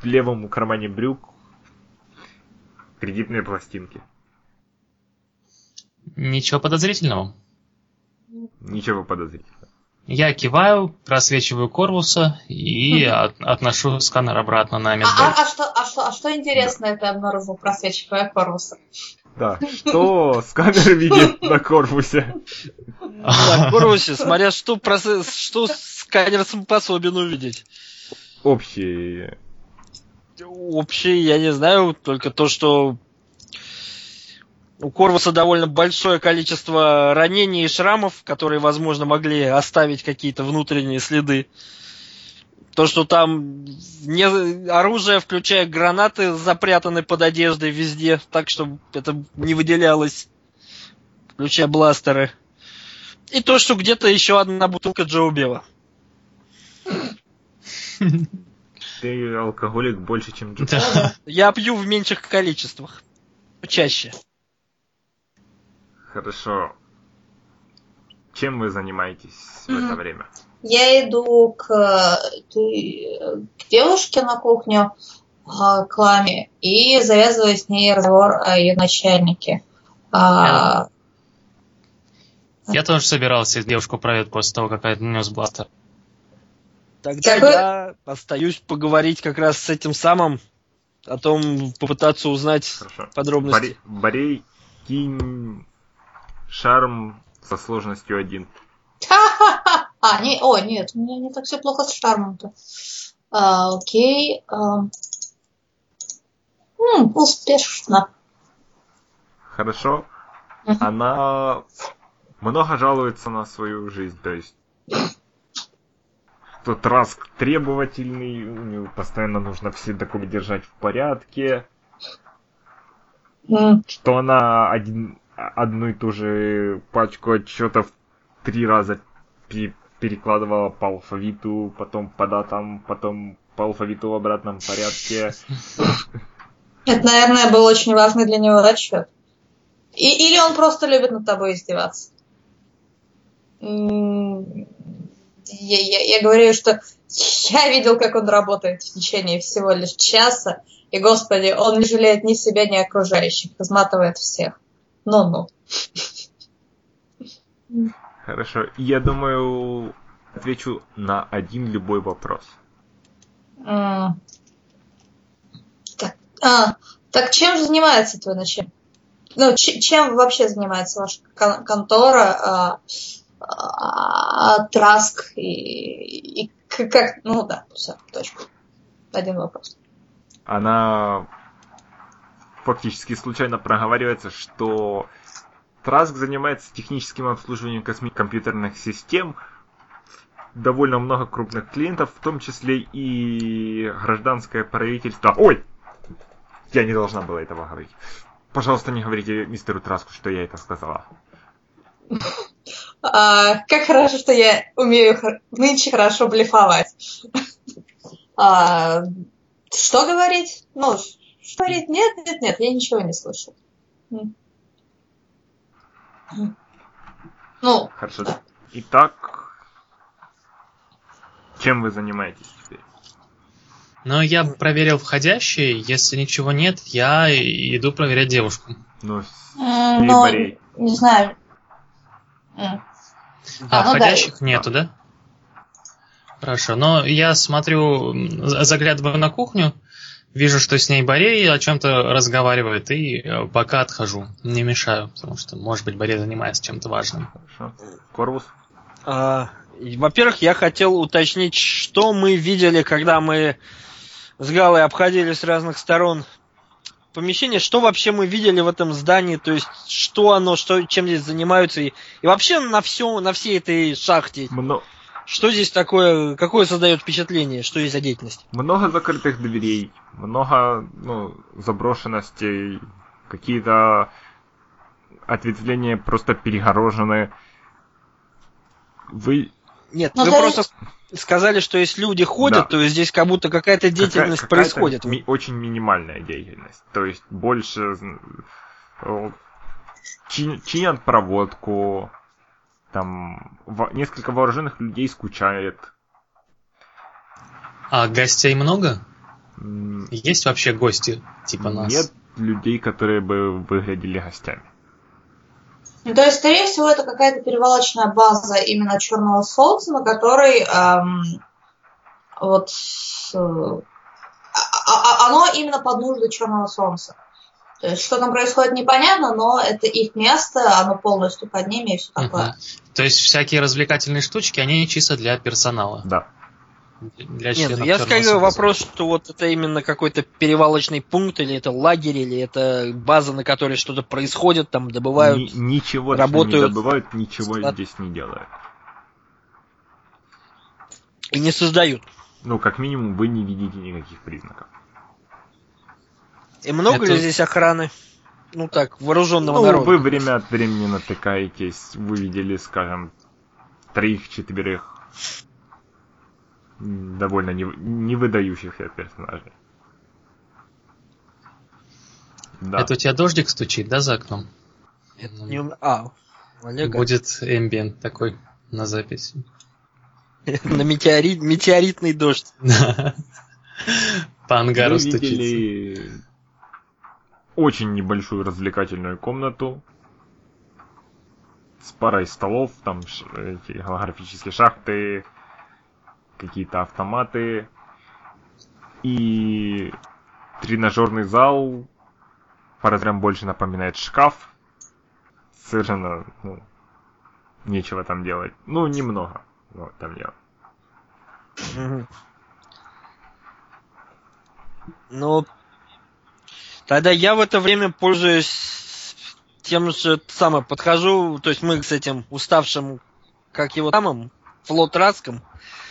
[SPEAKER 1] В левом кармане брюк кредитные пластинки.
[SPEAKER 4] Ничего подозрительного.
[SPEAKER 1] Ничего подозрительного.
[SPEAKER 4] Я киваю, просвечиваю Корвуса и от- отношу сканер обратно на
[SPEAKER 3] А,
[SPEAKER 4] медбэй.
[SPEAKER 3] а- а что, а, что, а что интересное ты обнаружил, просвечивая корпуса?
[SPEAKER 1] Да, что сканер видит на корпусе?
[SPEAKER 2] На корпусе, смотря что, прос- что сканер способен увидеть.
[SPEAKER 1] Общие
[SPEAKER 2] Общий, я не знаю, только то, что у Корвуса довольно большое количество ранений и шрамов, которые, возможно, могли оставить какие-то внутренние следы. То, что там не, оружие, включая гранаты, запрятаны под одеждой везде, так, чтобы это не выделялось, включая бластеры. И то, что где-то еще одна бутылка Джоу Бела.
[SPEAKER 1] Ты алкоголик больше, чем Джо.
[SPEAKER 2] Я пью в меньших количествах. Чаще.
[SPEAKER 1] Хорошо. Чем вы занимаетесь в это время?
[SPEAKER 3] Я иду к, э, ты- к девушке на кухню, э, к Ламе, и завязываю с ней разговор о ее начальнике. А,
[SPEAKER 4] Я тоже собирался девушку проверить после того, как я нанес бластер.
[SPEAKER 2] Тогда
[SPEAKER 3] Какой-
[SPEAKER 2] я остаюсь поговорить как раз с этим самым, о том, попытаться узнать
[SPEAKER 1] Хорошо.
[SPEAKER 2] подробности.
[SPEAKER 1] Борей, Борей, кинь шарм со сложностью один.
[SPEAKER 3] А, не, о, нет, у меня не так все плохо с шармом-то. А, окей. а. М, успешно.
[SPEAKER 1] хорошо,
[SPEAKER 3] Мгм.
[SPEAKER 1] она много жалуется на свою жизнь, то есть тот Раск требовательный, у него постоянно нужно все документы держать в порядке,
[SPEAKER 3] М,
[SPEAKER 1] что она один, одну и ту же пачку отчетов три раза пе- перекладывала по алфавиту, потом по датам, потом по алфавиту в обратном порядке.
[SPEAKER 3] Это, наверное, был очень важный для него отчет. И, или он просто любит над тобой издеваться. Я, я- я говорю, что [laughs] я видел, как он работает в течение всего лишь часа, и, господи, он не жалеет ни себя, ни окружающих, изматывает всех. Ну-ну.
[SPEAKER 1] Хорошо, я думаю, отвечу на один любой вопрос.
[SPEAKER 3] М. Так, а, так чем же занимается твой начальник? Ну, чем вообще занимается ваша кон- контора, а, а, Траск и, и как... Ну да, все, точка. Один вопрос.
[SPEAKER 1] Она фактически случайно проговаривается, что Траск занимается техническим обслуживанием косми- компьютерных систем, довольно много крупных клиентов, в том числе и гражданское правительство. Ой! Я не должна была этого говорить. Пожалуйста, не говорите мистеру Траску, что я это сказала. [laughs]
[SPEAKER 3] А, как хорошо, что я умею хор- нынче хорошо блефовать. [laughs] А, что говорить? Ну, говорить? Нет, нет, нет, я ничего не слышу. Ну,
[SPEAKER 1] Хорошо.
[SPEAKER 3] Да.
[SPEAKER 1] Итак, чем вы занимаетесь теперь?
[SPEAKER 4] Но я проверил входящие, если ничего нет, я иду проверять девушку.
[SPEAKER 1] Ну, или
[SPEAKER 3] ну, не знаю.
[SPEAKER 4] А,
[SPEAKER 3] А, ну да.
[SPEAKER 4] входящих нету, да? Хорошо, но я смотрю, заглядываю на кухню, вижу, что с ней Борей о чем-то разговаривает, и э, пока отхожу. Не мешаю, потому что, может быть, Борей занимается чем-то важным.
[SPEAKER 1] Хорошо. Корвус?
[SPEAKER 2] А, Во-первых, я хотел уточнить, что мы видели, когда мы с Галой обходили с разных сторон помещение, что вообще мы видели в этом здании, то есть что оно, что, чем здесь занимаются, и, и вообще на все, на всей этой шахте,
[SPEAKER 1] Мно-
[SPEAKER 2] что здесь такое, какое создает впечатление, что есть за деятельность?
[SPEAKER 1] много закрытых дверей, много ну, заброшенностей, какие-то ответвления просто перегорожены. Вы
[SPEAKER 2] Нет,
[SPEAKER 3] Ну,
[SPEAKER 2] вы
[SPEAKER 3] да.
[SPEAKER 2] просто сказали, что если люди ходят,
[SPEAKER 1] Да.
[SPEAKER 2] то здесь как будто какая-то деятельность
[SPEAKER 1] какая-
[SPEAKER 2] происходит.
[SPEAKER 1] ми- очень минимальная деятельность. То есть больше чин- чинят проводку, там во- несколько вооруженных людей скучает.
[SPEAKER 4] А гостей много?
[SPEAKER 1] М,
[SPEAKER 4] Есть вообще гости, типа нас?
[SPEAKER 1] Нет людей, которые бы выглядели гостями.
[SPEAKER 3] Ну, то есть, скорее всего, это какая-то перевалочная база именно Черного Солнца, на которой эм, вот э, а- а- оно именно под нужды Черного Солнца. То есть, что там происходит, непонятно, но это их место, оно полностью под ними и все такое.
[SPEAKER 4] Мгм. То есть всякие развлекательные штучки, они чисто для персонала.
[SPEAKER 1] Да.
[SPEAKER 4] Для
[SPEAKER 2] Нет,
[SPEAKER 4] членов
[SPEAKER 2] я
[SPEAKER 4] Союза.
[SPEAKER 2] вопрос, что вот это именно какой-то перевалочный пункт, или это лагерь, или это база, на которой что-то происходит, там добывают.
[SPEAKER 1] Ни- ничего
[SPEAKER 2] работают.
[SPEAKER 1] не добывают, ничего
[SPEAKER 2] Склад.
[SPEAKER 1] здесь не делают.
[SPEAKER 2] И не создают.
[SPEAKER 1] Ну, как минимум, вы не видите никаких признаков.
[SPEAKER 2] И много
[SPEAKER 4] Это-
[SPEAKER 2] ли здесь охраны? Ну так, вооруженного
[SPEAKER 1] Ну,
[SPEAKER 2] народа.
[SPEAKER 1] вы время от времени натыкаетесь, вы видели, скажем, троих-четверых довольно не, не выдающихся персонажей. Да.
[SPEAKER 4] Это у тебя дождик стучит, да, за окном?
[SPEAKER 2] Это не у- А, Олега.
[SPEAKER 4] Будет эмбиент такой на записи. [laughs]
[SPEAKER 2] На метеорит, метеоритный дождь. [laughs]
[SPEAKER 4] По ангару стучится.
[SPEAKER 1] Очень небольшую развлекательную комнату с парой столов, там эти голографические шахты, какие-то автоматы и тренажерный зал по размерам больше напоминает шкаф. Совершенно ну, нечего там делать. Ну, немного но там делать.
[SPEAKER 2] Ну, тогда я в это время пользуюсь тем же самое подхожу, то есть мы с этим уставшим, как его самым, флотраском,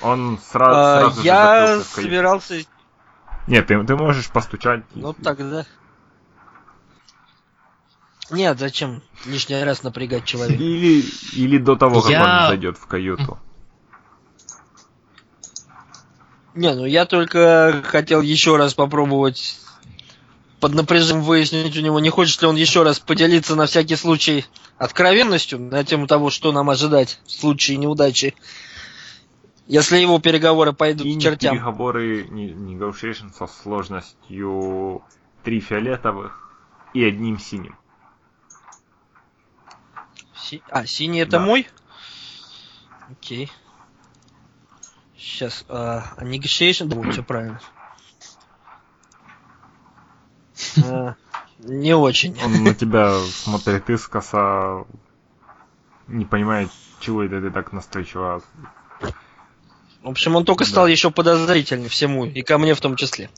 [SPEAKER 1] Он сра-
[SPEAKER 2] а,
[SPEAKER 1] сразу же
[SPEAKER 2] я собирался,
[SPEAKER 1] Нет, ты, ты можешь постучать.
[SPEAKER 2] ну тогда... Нет, зачем лишний раз напрягать человека?
[SPEAKER 1] Или, или до того, как
[SPEAKER 4] Я-
[SPEAKER 1] он зайдет в каюту.
[SPEAKER 2] Не, ну я только хотел еще раз попробовать под напряжением выяснить у него, не хочет ли он еще раз поделиться на всякий случай откровенностью на тему того, что нам ожидать в случае неудачи. Если его переговоры пойдут
[SPEAKER 1] И
[SPEAKER 2] к чертям.
[SPEAKER 1] переговоры negotiation со сложностью три фиолетовых и одним синим.
[SPEAKER 2] Си- А, синий это
[SPEAKER 1] Да.
[SPEAKER 2] мой? Окей. Сейчас, а, а negotiation, да, все правильно. А, не очень.
[SPEAKER 1] Он на тебя смотрит искоса, не понимает, чего это ты так настойчиво.
[SPEAKER 2] В общем, он только стал еще подозрительнее всему, и ко мне в том числе.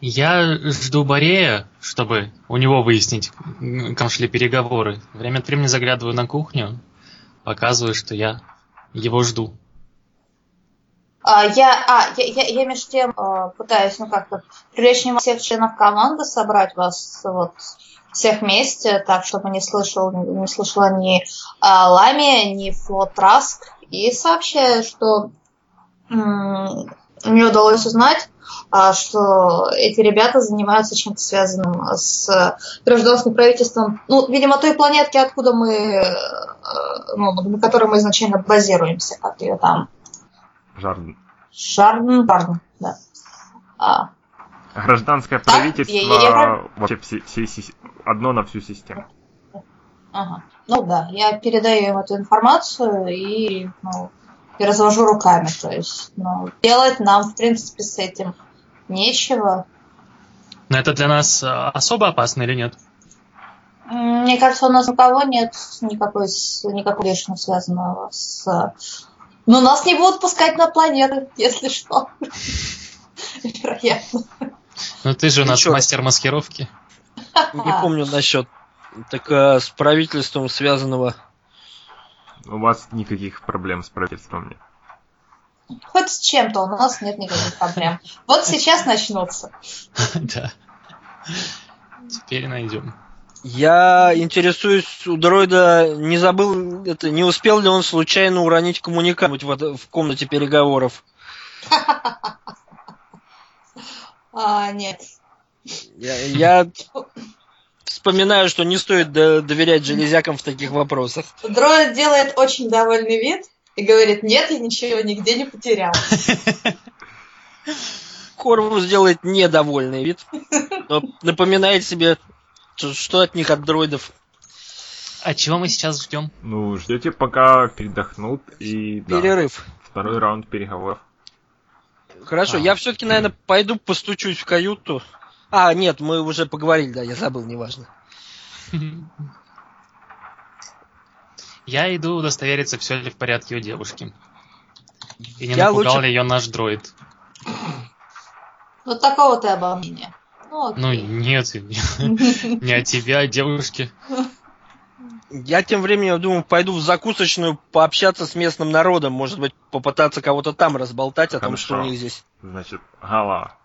[SPEAKER 4] Я жду Борея, чтобы у него выяснить, как шли переговоры. Время от времени заглядываю на кухню, показываю, что я его жду.
[SPEAKER 3] А, я, а, я, я, я между тем э, пытаюсь, ну как-то, привлечь внимание всех членов команды, собрать вас вот всех вместе, так, чтобы не слышал, не слышала ни а, Лами, ни Фло Траск, и сообщаю, что мне удалось узнать, а, что эти ребята занимаются чем-то связанным с гражданским правительством, ну, видимо, той планетки, откуда мы, э, ну, на которой мы изначально базируемся, как ее там,
[SPEAKER 1] Жарден.
[SPEAKER 3] Шарн, Шарн, да. А,
[SPEAKER 1] Гражданское
[SPEAKER 3] Да,
[SPEAKER 1] правительство
[SPEAKER 3] я- я- я
[SPEAKER 1] вообще все, все си- одно на всю систему.
[SPEAKER 3] ага. Ну да, я передаю им эту информацию и, ну, и развожу руками. То есть, ну, делать нам, в принципе, с этим нечего.
[SPEAKER 4] Но это для нас э, особо опасно или нет?
[SPEAKER 3] Мне кажется, у нас у кого нет никакой, с- никакого лишнего связанного с... Но нас не будут пускать на планеты, если что. Вероятно.
[SPEAKER 4] Ну ты же у нас мастер маскировки.
[SPEAKER 2] Не помню насчет так а, с правительством связанного.
[SPEAKER 1] У вас никаких проблем с правительством нет.
[SPEAKER 3] Хоть с чем-то у нас нет никаких проблем. Вот сейчас начнутся. [laughs]
[SPEAKER 4] Да. Теперь найдем.
[SPEAKER 2] Я интересуюсь у дроида, не забыл, это, не успел ли он случайно уронить коммуникабель в, в комнате переговоров. [laughs]
[SPEAKER 3] А, нет.
[SPEAKER 2] Я, я вспоминаю, что не стоит до- доверять железякам в таких вопросах.
[SPEAKER 3] Дроид делает очень довольный вид и говорит, нет, я ничего нигде не потерял. [laughs]
[SPEAKER 2] Корвус делает недовольный вид, но напоминает себе, что, от них от дроидов.
[SPEAKER 4] А чего мы сейчас ждем?
[SPEAKER 1] Ну, ждете пока передохнут и да,
[SPEAKER 2] Перерыв.
[SPEAKER 1] второй раунд переговоров.
[SPEAKER 2] Хорошо,
[SPEAKER 4] А.
[SPEAKER 2] я все-таки, наверное, пойду постучусь в каюту. А, нет, мы уже поговорили, да, я забыл, неважно. [laughs]
[SPEAKER 4] Я иду удостовериться, все ли в порядке у девушки. И не
[SPEAKER 2] Я
[SPEAKER 4] напугал
[SPEAKER 2] лучше-
[SPEAKER 4] ли ее наш дроид.
[SPEAKER 3] Вот такого ты обо мне. Ну,
[SPEAKER 4] Ну
[SPEAKER 3] окей.
[SPEAKER 4] нет, не [laughs] от тебя, а девушки.
[SPEAKER 2] Я тем временем, думаю, пойду в закусочную пообщаться с местным народом, может быть, попытаться кого-то там разболтать о том, что у них здесь.
[SPEAKER 1] Значит, Гала,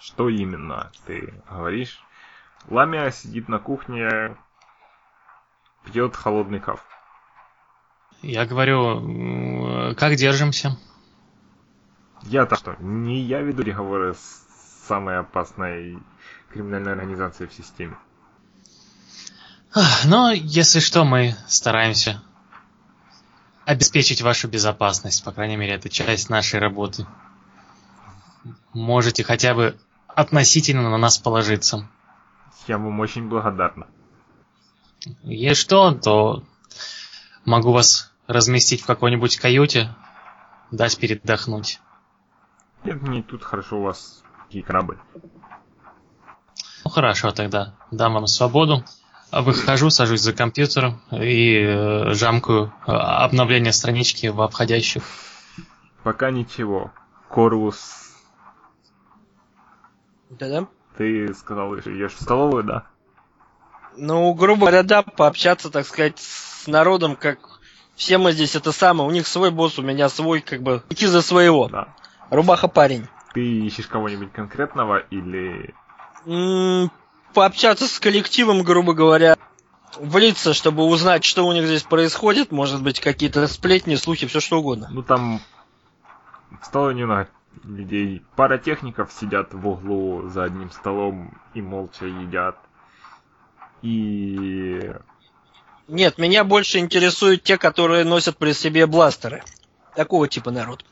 [SPEAKER 1] что именно ты говоришь? Ламия сидит на кухне, пьет холодный каф.
[SPEAKER 4] Я говорю, как держимся?
[SPEAKER 1] Я-то что, не я веду переговоры с самой опасной криминальной организацией в системе.
[SPEAKER 4] Но, если что, мы стараемся обеспечить вашу безопасность. По крайней мере, это часть нашей работы. Можете хотя бы относительно на нас положиться.
[SPEAKER 1] Я вам очень благодарна.
[SPEAKER 4] Если что, то могу вас разместить в какой-нибудь каюте, дать передохнуть.
[SPEAKER 1] Нет, мне тут хорошо у вас такие крабы.
[SPEAKER 4] Ну хорошо, тогда дам вам свободу. Выхожу, сажусь за компьютер и э, жамкаю э, обновление странички в обходящих.
[SPEAKER 1] Пока ничего. Корвус,
[SPEAKER 2] Да-да.
[SPEAKER 1] ты сказал, идешь в столовую, да?
[SPEAKER 2] Ну, грубо говоря, да, пообщаться, так сказать, с народом, как все мы здесь это самое. У них свой босс, у меня свой, как бы, идти за своего.
[SPEAKER 1] Да.
[SPEAKER 2] Рубаха парень.
[SPEAKER 1] Ты ищешь кого-нибудь конкретного или...
[SPEAKER 2] М, Пообщаться с коллективом, грубо говоря, влиться, чтобы узнать, что у них здесь происходит. Может быть, какие-то сплетни, слухи, все что угодно.
[SPEAKER 1] Ну там в столе немного людей. Пара техников сидят в углу за одним столом и молча едят. И
[SPEAKER 2] Нет, меня больше интересуют те, которые носят при себе бластеры. Такого типа народ.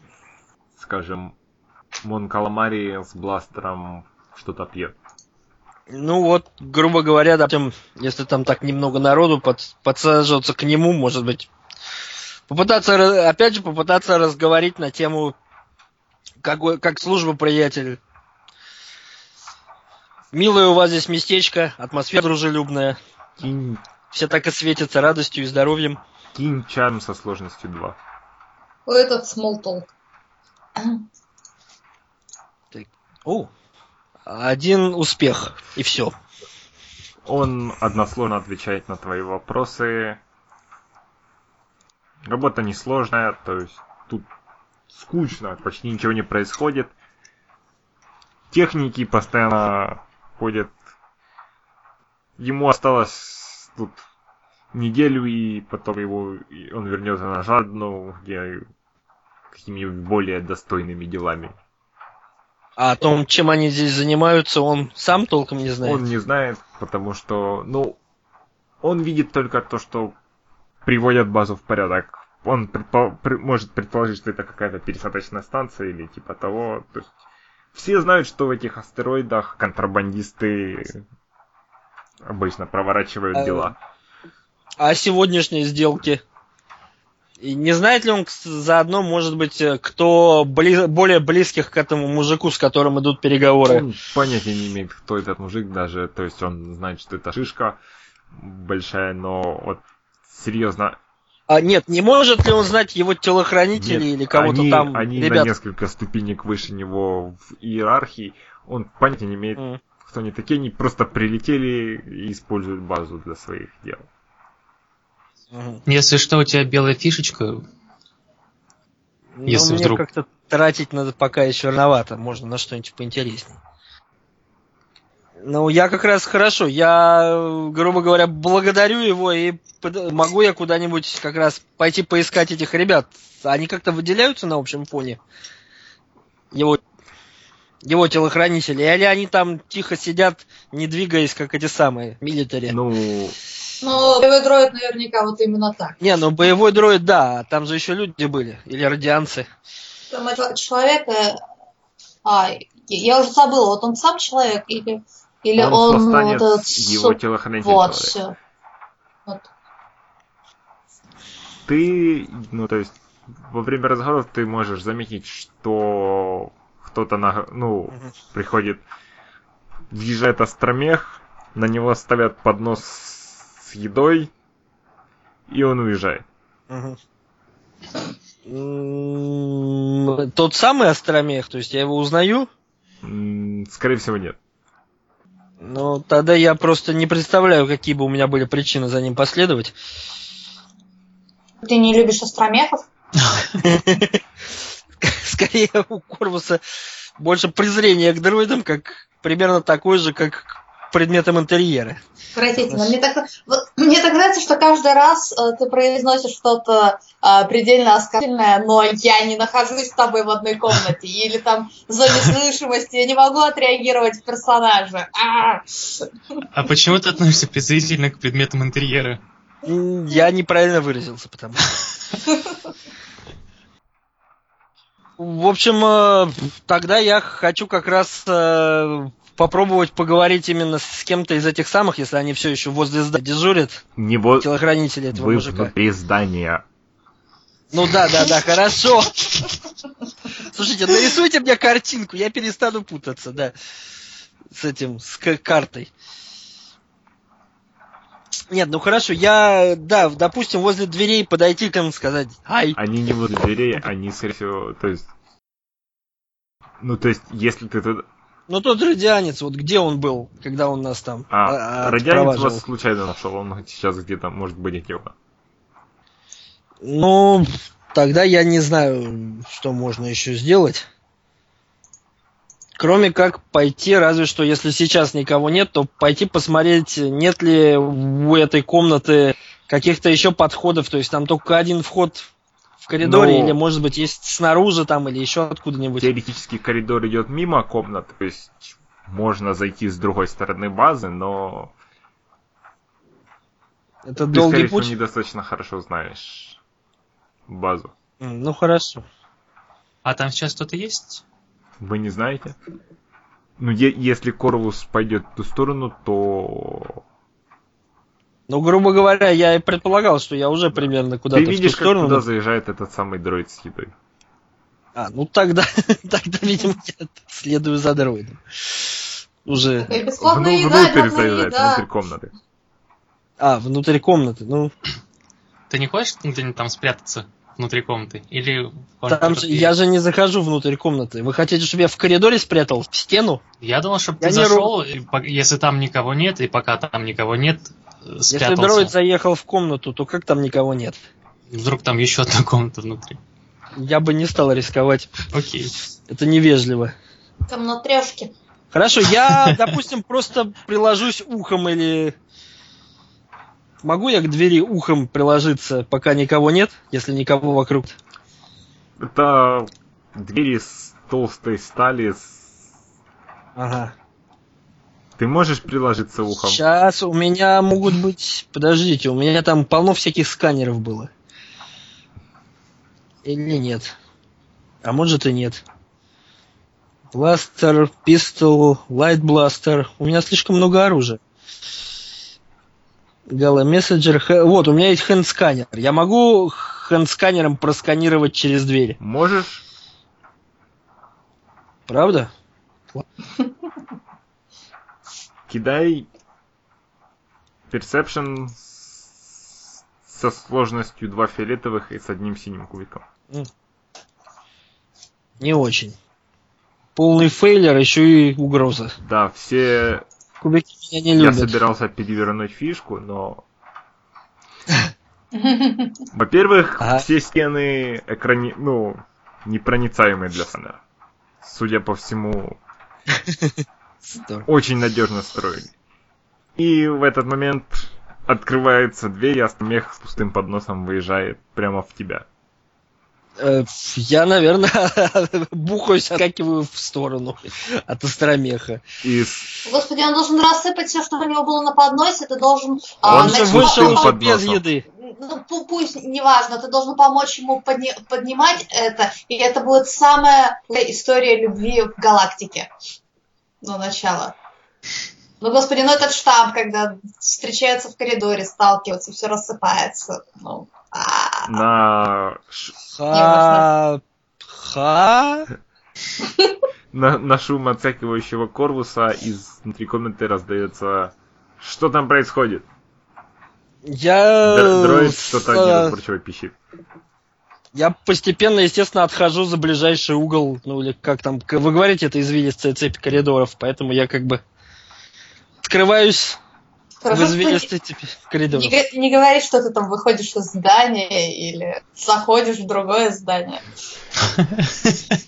[SPEAKER 1] скажем, Мон Каламари с бластером что-то пьет.
[SPEAKER 2] Ну вот, грубо говоря, допустим, если там так немного народу под, подсаживаться к нему, может быть, попытаться, опять же, попытаться разговорить на тему, как, как служба, приятель. Милое у вас здесь местечко, атмосфера дружелюбная.
[SPEAKER 1] Кинь,
[SPEAKER 2] Все так и светятся радостью и здоровьем.
[SPEAKER 1] кинь чарм со сложностью 2.
[SPEAKER 3] Этот small
[SPEAKER 2] один успех, и все.
[SPEAKER 1] Он односложно отвечает на твои вопросы. Работа несложная, то есть тут скучно, почти ничего не происходит. Техники постоянно ходят. Ему осталось тут неделю, и потом его и он вернется на жадну, где какими-нибудь более достойными делами.
[SPEAKER 2] А о том, чем они здесь занимаются, он сам толком не знает.
[SPEAKER 1] Он не знает, потому что, ну, он видит только то, что приводят базу в порядок. Он предпо- при- может предположить, что это какая-то пересадочная станция или типа того. То есть все знают, что в этих астероидах контрабандисты обычно проворачивают
[SPEAKER 2] А,
[SPEAKER 1] дела.
[SPEAKER 2] о сегодняшней сделке. И не знает ли он заодно, может быть, э, кто бли- более близких к этому мужику, с которым идут переговоры?
[SPEAKER 1] Он понятия не имеет, кто этот мужик даже. То есть он знает, что это шишка большая, но вот серьезно,
[SPEAKER 2] А нет, не может ли он знать его телохранителей
[SPEAKER 1] Нет,
[SPEAKER 2] или кого-то
[SPEAKER 1] они,
[SPEAKER 2] там,
[SPEAKER 1] Они
[SPEAKER 2] ребят?
[SPEAKER 1] на несколько ступенек выше него в иерархии. Он понятия не имеет,
[SPEAKER 2] М.
[SPEAKER 1] кто они такие. Они просто прилетели и используют базу для своих дел.
[SPEAKER 2] Мгм.
[SPEAKER 4] Если что, у тебя белая фишечка.
[SPEAKER 2] Ну,
[SPEAKER 4] Если
[SPEAKER 2] мне
[SPEAKER 4] вдруг-
[SPEAKER 2] как-то тратить надо пока еще рановато, можно на что-нибудь поинтереснее. Ну, я как раз хорошо, я, грубо говоря, благодарю его и под- могу я куда-нибудь как раз пойти поискать этих ребят. Они как-то выделяются на общем фоне? Его, его телохранители? Или они там тихо сидят, не двигаясь, как эти самые, милитари?
[SPEAKER 1] Ну,
[SPEAKER 3] Ну, боевой дроид наверняка вот именно так.
[SPEAKER 2] Не, ну боевой дроид, да, там же еще люди были, или радианцы.
[SPEAKER 3] Там этого человека... А, я- уже забыла, вот он сам человек или... Или
[SPEAKER 1] он,
[SPEAKER 3] он, вот этот
[SPEAKER 1] его телохранитель
[SPEAKER 3] Вот,
[SPEAKER 1] человек.
[SPEAKER 3] все. Вот.
[SPEAKER 1] Ты, ну то есть, во время разговоров ты можешь заметить, что кто-то, на, ну, приходит, въезжает остромех, на него ставят поднос с едой, и он уезжает.
[SPEAKER 2] Тот самый Остромех, то есть я его узнаю,
[SPEAKER 1] Скорее всего, нет.
[SPEAKER 2] но тогда я просто не представляю, какие бы у меня были причины за ним последовать.
[SPEAKER 3] Ты не любишь остромехов? [laughs]
[SPEAKER 2] Скорее у Корвуса больше презрения к дроидам, как примерно такой же, как к предметам интерьера.
[SPEAKER 3] Отвратительно. Мне так, вот, мне так нравится, что каждый раз э, ты произносишь что-то э, предельно оскорбительное, но я не нахожусь с тобой в одной комнате. Или там в зоне [laughs] слышимости, я не могу отреагировать в персонаже. А!
[SPEAKER 4] А почему ты относишься презрительно к предметам интерьера?
[SPEAKER 2] Я неправильно выразился, потому что. [laughs] В общем, э, тогда я хочу как раз э, попробовать поговорить именно с кем-то из этих самых, если они все еще возле здания дежурят,
[SPEAKER 1] Не вот
[SPEAKER 2] телохранители этого
[SPEAKER 1] вы
[SPEAKER 2] мужика.
[SPEAKER 1] внутри здания.
[SPEAKER 2] Ну да, да, да, хорошо. Слушайте, нарисуйте мне картинку, я перестану путаться, да. С этим, с картой. Нет, ну хорошо, я, да, допустим, возле дверей подойти к ним и сказать, ай,
[SPEAKER 1] Они не возле дверей, они, скорее всего, то есть... Ну, то есть, если ты тут...
[SPEAKER 2] Ну тот радианец, вот где он был, когда он нас там
[SPEAKER 1] А,
[SPEAKER 2] а,
[SPEAKER 1] радианец
[SPEAKER 2] отпроваживал?
[SPEAKER 1] вас случайно нашел, он сейчас где-то, может быть, где-то.
[SPEAKER 2] Ну, тогда я не знаю, что можно еще сделать. Кроме как пойти, разве что, если сейчас никого нет, то пойти посмотреть, нет ли у этой комнаты каких-то еще подходов. То есть там только один вход коридоре,
[SPEAKER 1] Ну,
[SPEAKER 2] или, может быть, есть снаружи там, или еще откуда-нибудь.
[SPEAKER 1] Теоретически коридор идет мимо комнат, то есть можно зайти с другой стороны базы, но
[SPEAKER 2] Это
[SPEAKER 1] ты,
[SPEAKER 2] долгий
[SPEAKER 1] скорее всего,
[SPEAKER 2] путь.
[SPEAKER 1] недостаточно хорошо знаешь базу.
[SPEAKER 2] Ну хорошо.
[SPEAKER 4] А там сейчас кто-то есть?
[SPEAKER 1] Вы не знаете? Ну, е- если Корвус пойдет в ту сторону, то
[SPEAKER 2] Ну, грубо говоря, я и предполагал, что я уже примерно куда-то
[SPEAKER 1] ты
[SPEAKER 2] в ту
[SPEAKER 1] видишь, как
[SPEAKER 2] сторону.
[SPEAKER 1] туда заезжает этот самый дроид с едой.
[SPEAKER 2] А, ну тогда, [laughs] тогда, видимо, я следую за дроидом. Уже.
[SPEAKER 3] И бесплатная
[SPEAKER 1] Вну-
[SPEAKER 3] еда,
[SPEAKER 1] внутрь заезжает,
[SPEAKER 3] еда.
[SPEAKER 1] внутрь комнаты.
[SPEAKER 2] А, внутрь комнаты. Ну,
[SPEAKER 4] Ты не хочешь где-нибудь там спрятаться внутри комнаты? Или...
[SPEAKER 2] там же, я же не захожу внутрь комнаты. Вы хотите, чтобы я в коридоре спрятал? В стену?
[SPEAKER 4] Я думал, чтобы
[SPEAKER 2] Я
[SPEAKER 4] ты
[SPEAKER 2] не ру-
[SPEAKER 4] зашел, и если там никого нет, и пока там никого нет, э,
[SPEAKER 2] Если
[SPEAKER 4] спрятался.
[SPEAKER 2] дроид заехал в комнату, то как там никого нет?
[SPEAKER 4] Вдруг там еще одна комната внутри.
[SPEAKER 2] Я бы не стал рисковать.
[SPEAKER 4] Окей.
[SPEAKER 2] Это невежливо.
[SPEAKER 3] Там на трешке.
[SPEAKER 2] Хорошо, я, допустим, просто приложусь ухом или... Могу я к двери ухом приложиться, пока никого нет, если никого вокруг?
[SPEAKER 1] Это двери с толстой стали. с-
[SPEAKER 2] Ага.
[SPEAKER 1] Ты можешь приложиться ухом?
[SPEAKER 2] Сейчас у меня могут быть... Подождите, у меня там полно всяких сканеров было. Или нет? А может и нет. Blaster, pistol, light blaster. У меня слишком много оружия. Gala messenger. Хэ- Вот, у меня есть hand scanner. Я могу hand scanner ом просканировать через дверь.
[SPEAKER 1] Можешь?
[SPEAKER 2] Правда? [laughs]
[SPEAKER 1] Кидай Perception с- со сложностью 2 фиолетовых и с одним синим кубиком.
[SPEAKER 2] Не очень. Полный фейлер, еще и угроза.
[SPEAKER 1] Да, все...
[SPEAKER 2] Кубики меня не
[SPEAKER 1] Я
[SPEAKER 2] любят.
[SPEAKER 1] собирался перевернуть фишку, но... [laughs] Во-первых, все стены экрани... ну, непроницаемые для сканера. Судя по всему, [laughs]
[SPEAKER 2] Здорово.
[SPEAKER 1] очень надежно строили. И в этот момент открывается дверь, и Астромех с пустым подносом выезжает прямо в тебя.
[SPEAKER 2] Э, Я, наверное, [laughs] бухаюсь, отскакиваю в сторону от остромеха.
[SPEAKER 1] И
[SPEAKER 3] Господи, он должен рассыпать все, что у него было на подносе. Ты должен...
[SPEAKER 1] Он
[SPEAKER 3] а,
[SPEAKER 2] Он же
[SPEAKER 1] с
[SPEAKER 3] начать-
[SPEAKER 2] вышел уже без еды.
[SPEAKER 3] Ну, пу- пусть, неважно, ты должен помочь ему подни- поднимать это, и это будет самая история любви в галактике. Ну, начало. Ну, господи, ну этот штамп, когда встречаются в коридоре, сталкиваются, все рассыпается. Ну, а,
[SPEAKER 1] на,
[SPEAKER 2] Ха... Ха... [laughs]
[SPEAKER 1] на, на шум отсекивающего корпуса из внутри комнаты раздается что там происходит?
[SPEAKER 2] Я...
[SPEAKER 1] Др- Дроид что-то неразборчиво пищит.
[SPEAKER 2] Я постепенно, естественно, отхожу за ближайший угол, ну или как там, вы говорите, это извилистая цепь коридоров, поэтому я как бы скрываюсь в
[SPEAKER 3] хорошо, что
[SPEAKER 2] извилистой цепи коридоров.
[SPEAKER 3] не, не говори, что ты там выходишь из здания или заходишь в другое здание. [laughs]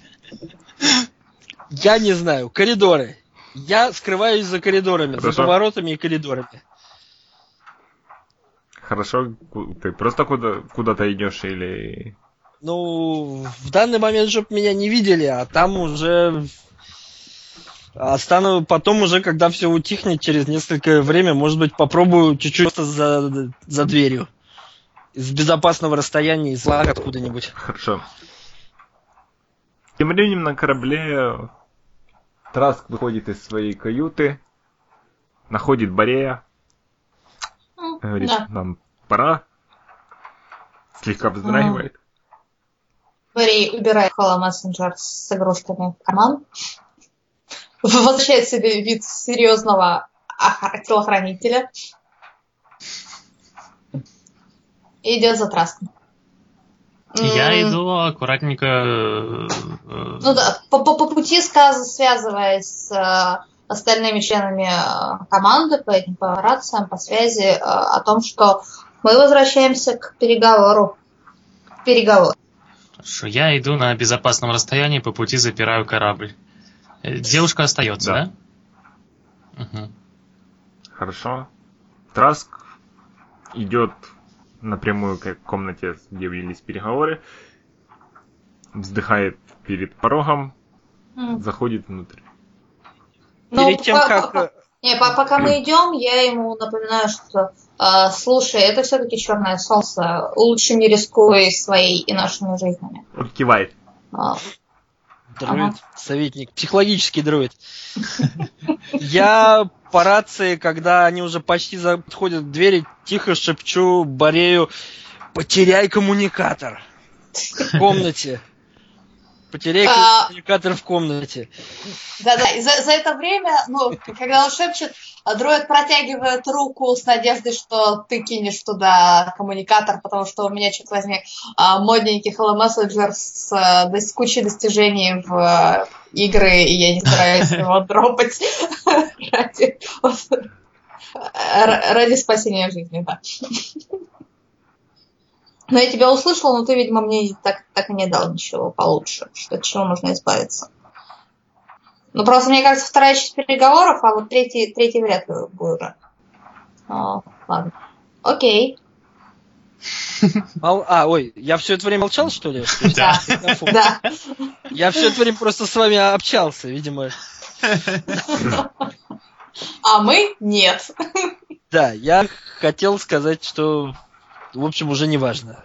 [SPEAKER 2] Я не знаю, коридоры. Я скрываюсь за коридорами, за поворотами и коридорами.
[SPEAKER 1] Хорошо, ты просто куда, куда-то идешь или...
[SPEAKER 2] Ну, в данный момент, чтобы меня не видели, а там уже... А стану потом уже, когда все утихнет, через несколько время, может быть, попробую чуть-чуть просто за, за дверью. Из безопасного расстояния, из лаг откуда-нибудь.
[SPEAKER 1] Хорошо. Тем временем на корабле Траск выходит из своей каюты, находит Борея,
[SPEAKER 3] М,
[SPEAKER 1] говорит,
[SPEAKER 3] Да.
[SPEAKER 1] нам пора, слегка вздрагивает.
[SPEAKER 3] Борей убирает Hello Messenger с игрушками в карман. Возвращает себе вид серьезного охра- телохранителя. И идет за Траском.
[SPEAKER 4] Я иду аккуратненько... э,
[SPEAKER 3] Ну да, по, по- по пути сказ... связываясь с э, остальными членами э, команды по этим по рациям, по связи, э, о том, что мы возвращаемся к переговору. К переговору.
[SPEAKER 4] Хорошо, я иду на безопасном расстоянии, по пути запираю корабль. Э, Девушка остается,
[SPEAKER 1] Да.
[SPEAKER 4] да? Мгм.
[SPEAKER 1] Хорошо. Траск идет напрямую к комнате, где велись переговоры, вздыхает перед порогом,
[SPEAKER 3] М.
[SPEAKER 1] заходит внутрь.
[SPEAKER 3] Ну,
[SPEAKER 2] Перед тем,
[SPEAKER 3] по-
[SPEAKER 2] как...
[SPEAKER 3] по-
[SPEAKER 2] э,
[SPEAKER 3] Не, по- пока мы идем, я ему напоминаю, что слушай, это все-таки черное солнце. Лучше не рискуй своей и нашими жизнями.
[SPEAKER 1] Он кивает.
[SPEAKER 3] А,
[SPEAKER 2] Дроид, советник, психологический дроид. [laughs] Я по рации, когда они уже почти подходят к двери, тихо шепчу Борею, потеряй коммуникатор в комнате. Потеряй
[SPEAKER 3] А.
[SPEAKER 2] коммуникатор в комнате.
[SPEAKER 3] Да-да, и за, за это время, ну, когда он шепчет, а дроид протягивает руку с надеждой, что ты кинешь туда коммуникатор, потому что у меня, черт возьми, а, модненький Hello Messenger с, да, с кучей достижений в а, игры, и я не стараюсь его [laughs] дропать [laughs] ради, спасения жизни, да. Но я тебя услышал, но ты, видимо, мне так, так и не дал ничего получше, что от чего можно избавиться. Ну, просто, мне кажется, вторая часть переговоров, а вот третий, третий вряд ли будет уже. А, ладно. Окей.
[SPEAKER 2] Мол- А, ой, я все это время молчал, что ли? [laughs]
[SPEAKER 3] Да. Да.
[SPEAKER 2] Я все это время просто с вами общался, видимо.
[SPEAKER 3] А мы нет.
[SPEAKER 2] Да, я хотел сказать, что, в общем, уже не важно.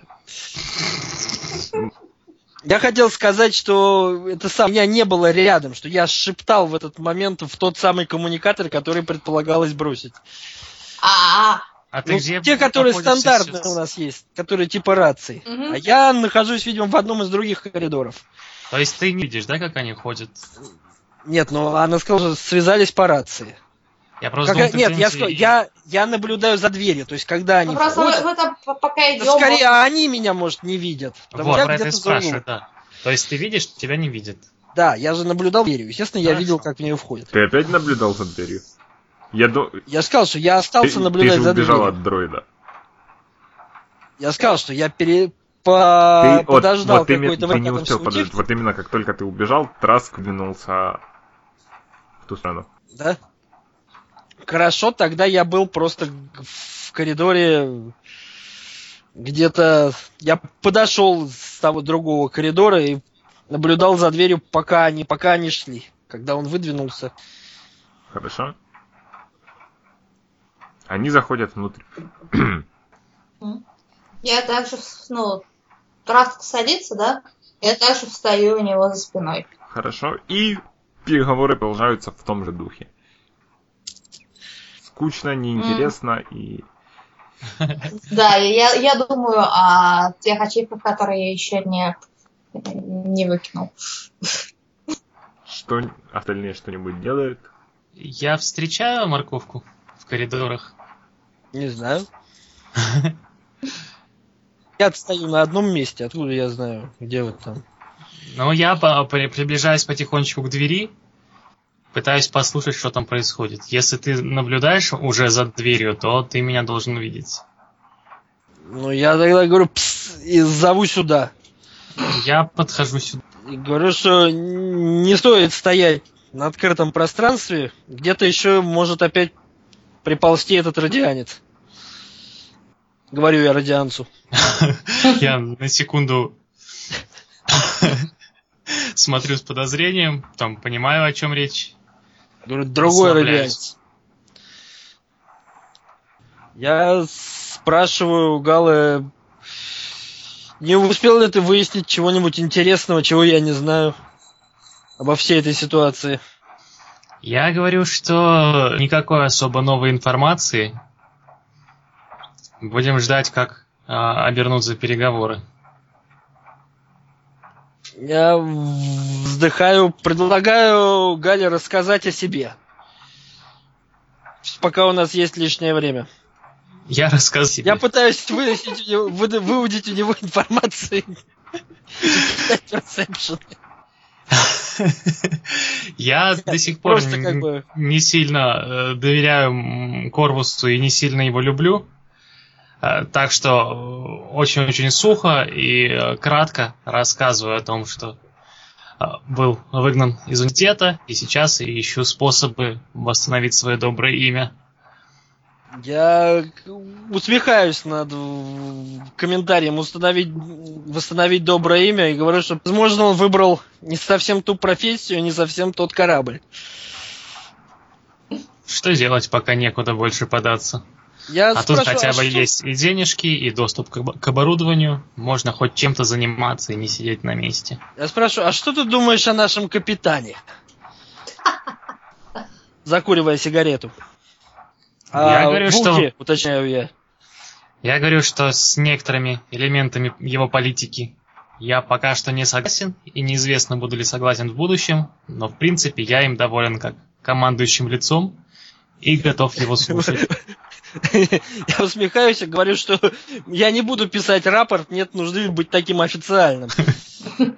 [SPEAKER 2] Я хотел сказать, что это сам меня не было рядом, что я шептал в этот момент в тот самый коммуникатор, который предполагалось бросить.
[SPEAKER 3] А,
[SPEAKER 4] А ты
[SPEAKER 2] Ну,
[SPEAKER 4] где
[SPEAKER 2] те, которые стандартные
[SPEAKER 4] сейчас?
[SPEAKER 2] у нас есть, которые типа рации.
[SPEAKER 3] Мгм.
[SPEAKER 2] А я нахожусь, видимо, в одном из других коридоров.
[SPEAKER 4] То есть ты не видишь, да, как они ходят?
[SPEAKER 2] Нет, ну она сказала, что связались по рации.
[SPEAKER 4] Я просто
[SPEAKER 2] Как-
[SPEAKER 4] думал, ты, в
[SPEAKER 2] нет, я, я, я наблюдаю за дверью, то есть когда они
[SPEAKER 3] ну просто
[SPEAKER 2] входят,
[SPEAKER 3] там по- пока
[SPEAKER 2] да
[SPEAKER 3] идем.
[SPEAKER 2] скорее они меня, может, не видят. потому
[SPEAKER 4] Вот,
[SPEAKER 2] что я
[SPEAKER 4] про это и спрашиваю, да. То есть ты видишь, тебя не видят.
[SPEAKER 2] Да, я же наблюдал дверью. Естественно, я
[SPEAKER 4] Хорошо.
[SPEAKER 2] видел, как в нее входят.
[SPEAKER 1] Ты опять наблюдал за дверью? Я ду...
[SPEAKER 2] Я сказал, что я
[SPEAKER 1] ты,
[SPEAKER 2] остался
[SPEAKER 1] ты
[SPEAKER 2] наблюдать
[SPEAKER 1] же
[SPEAKER 2] за
[SPEAKER 1] убежал
[SPEAKER 2] дверью.
[SPEAKER 1] от дроида.
[SPEAKER 2] Я сказал, что я пере... по...
[SPEAKER 1] Ты, вот,
[SPEAKER 2] подождал
[SPEAKER 1] вот именно-
[SPEAKER 2] какое-то
[SPEAKER 1] ты не
[SPEAKER 2] время,
[SPEAKER 1] успел подождать. Вот именно как только ты убежал, Траск двинулся в ту сторону.
[SPEAKER 2] Да? Хорошо, тогда я был просто в коридоре где-то... Я подошел с того другого коридора и наблюдал за дверью, пока они, пока они шли. Когда он выдвинулся.
[SPEAKER 1] Хорошо? Они заходят внутрь. [clears throat]
[SPEAKER 3] Я также, ну, Траск садится, да? Я также встаю у него за спиной.
[SPEAKER 1] Хорошо. И переговоры продолжаются в том же духе. Скучно, неинтересно и... [laughs]
[SPEAKER 3] Да, я, я думаю о тех ачивках, которые я еще не, не выкинул.
[SPEAKER 1] Что остальные что-нибудь делают?
[SPEAKER 4] Я встречаю морковку в коридорах.
[SPEAKER 2] Не знаю. [laughs] Я стою на одном месте, откуда я знаю, где вот там.
[SPEAKER 4] Но я приближаюсь потихонечку к двери, пытаюсь послушать, что там происходит. Если ты наблюдаешь уже за дверью, то ты меня должен видеть.
[SPEAKER 2] Ну, я тогда говорю, «Пс», и зову сюда.
[SPEAKER 4] Я подхожу сюда.
[SPEAKER 2] И говорю, что не стоит стоять на открытом пространстве. Где-то еще может опять приползти этот радианец. Говорю я радианцу. [laughs]
[SPEAKER 4] Я на секунду [laughs] смотрю с подозрением, там понимаю, о чем речь.
[SPEAKER 2] Говорю, другой радианец. Я спрашиваю у Галы, не успел ли ты выяснить чего-нибудь интересного, чего я не знаю обо всей этой ситуации?
[SPEAKER 4] Я говорю, что никакой особо новой информации. Будем ждать, как а, обернутся переговоры.
[SPEAKER 2] Я вздыхаю, предлагаю Гале рассказать о себе. Пока у нас есть лишнее время.
[SPEAKER 4] Я рассказал себе.
[SPEAKER 2] Я пытаюсь него- выда- выудить у него информацию.
[SPEAKER 4] Я до сих пор не сильно э, доверяю Корвусу и не сильно его люблю. Э, Так что очень-очень сухо и э, кратко рассказываю о том, что э, был выгнан из университета и сейчас ищу способы восстановить свое доброе имя.
[SPEAKER 2] Я усмехаюсь над комментарием установить, восстановить доброе имя и говорю, что, возможно, он выбрал не совсем ту профессию, не совсем тот корабль.
[SPEAKER 4] Что делать, пока некуда больше податься?
[SPEAKER 2] Я
[SPEAKER 4] А тут хотя бы
[SPEAKER 2] что-
[SPEAKER 4] есть и денежки, и доступ к, об- к оборудованию. Можно хоть чем-то заниматься и не сидеть на месте.
[SPEAKER 2] Я спрашиваю, а что ты думаешь о нашем капитане? Закуривая сигарету.
[SPEAKER 4] Я
[SPEAKER 2] А,
[SPEAKER 4] говорю, что-
[SPEAKER 2] Вулки, уточняю я.
[SPEAKER 4] Я говорю, что с некоторыми элементами его политики я пока что не согласен, и неизвестно, буду ли согласен в будущем, но в принципе я им доволен как командующим лицом и готов его слушать. [laughs] [laughs]
[SPEAKER 2] Я усмехаюсь и говорю, что я не буду писать рапорт, нет нужды быть таким официальным. [laughs]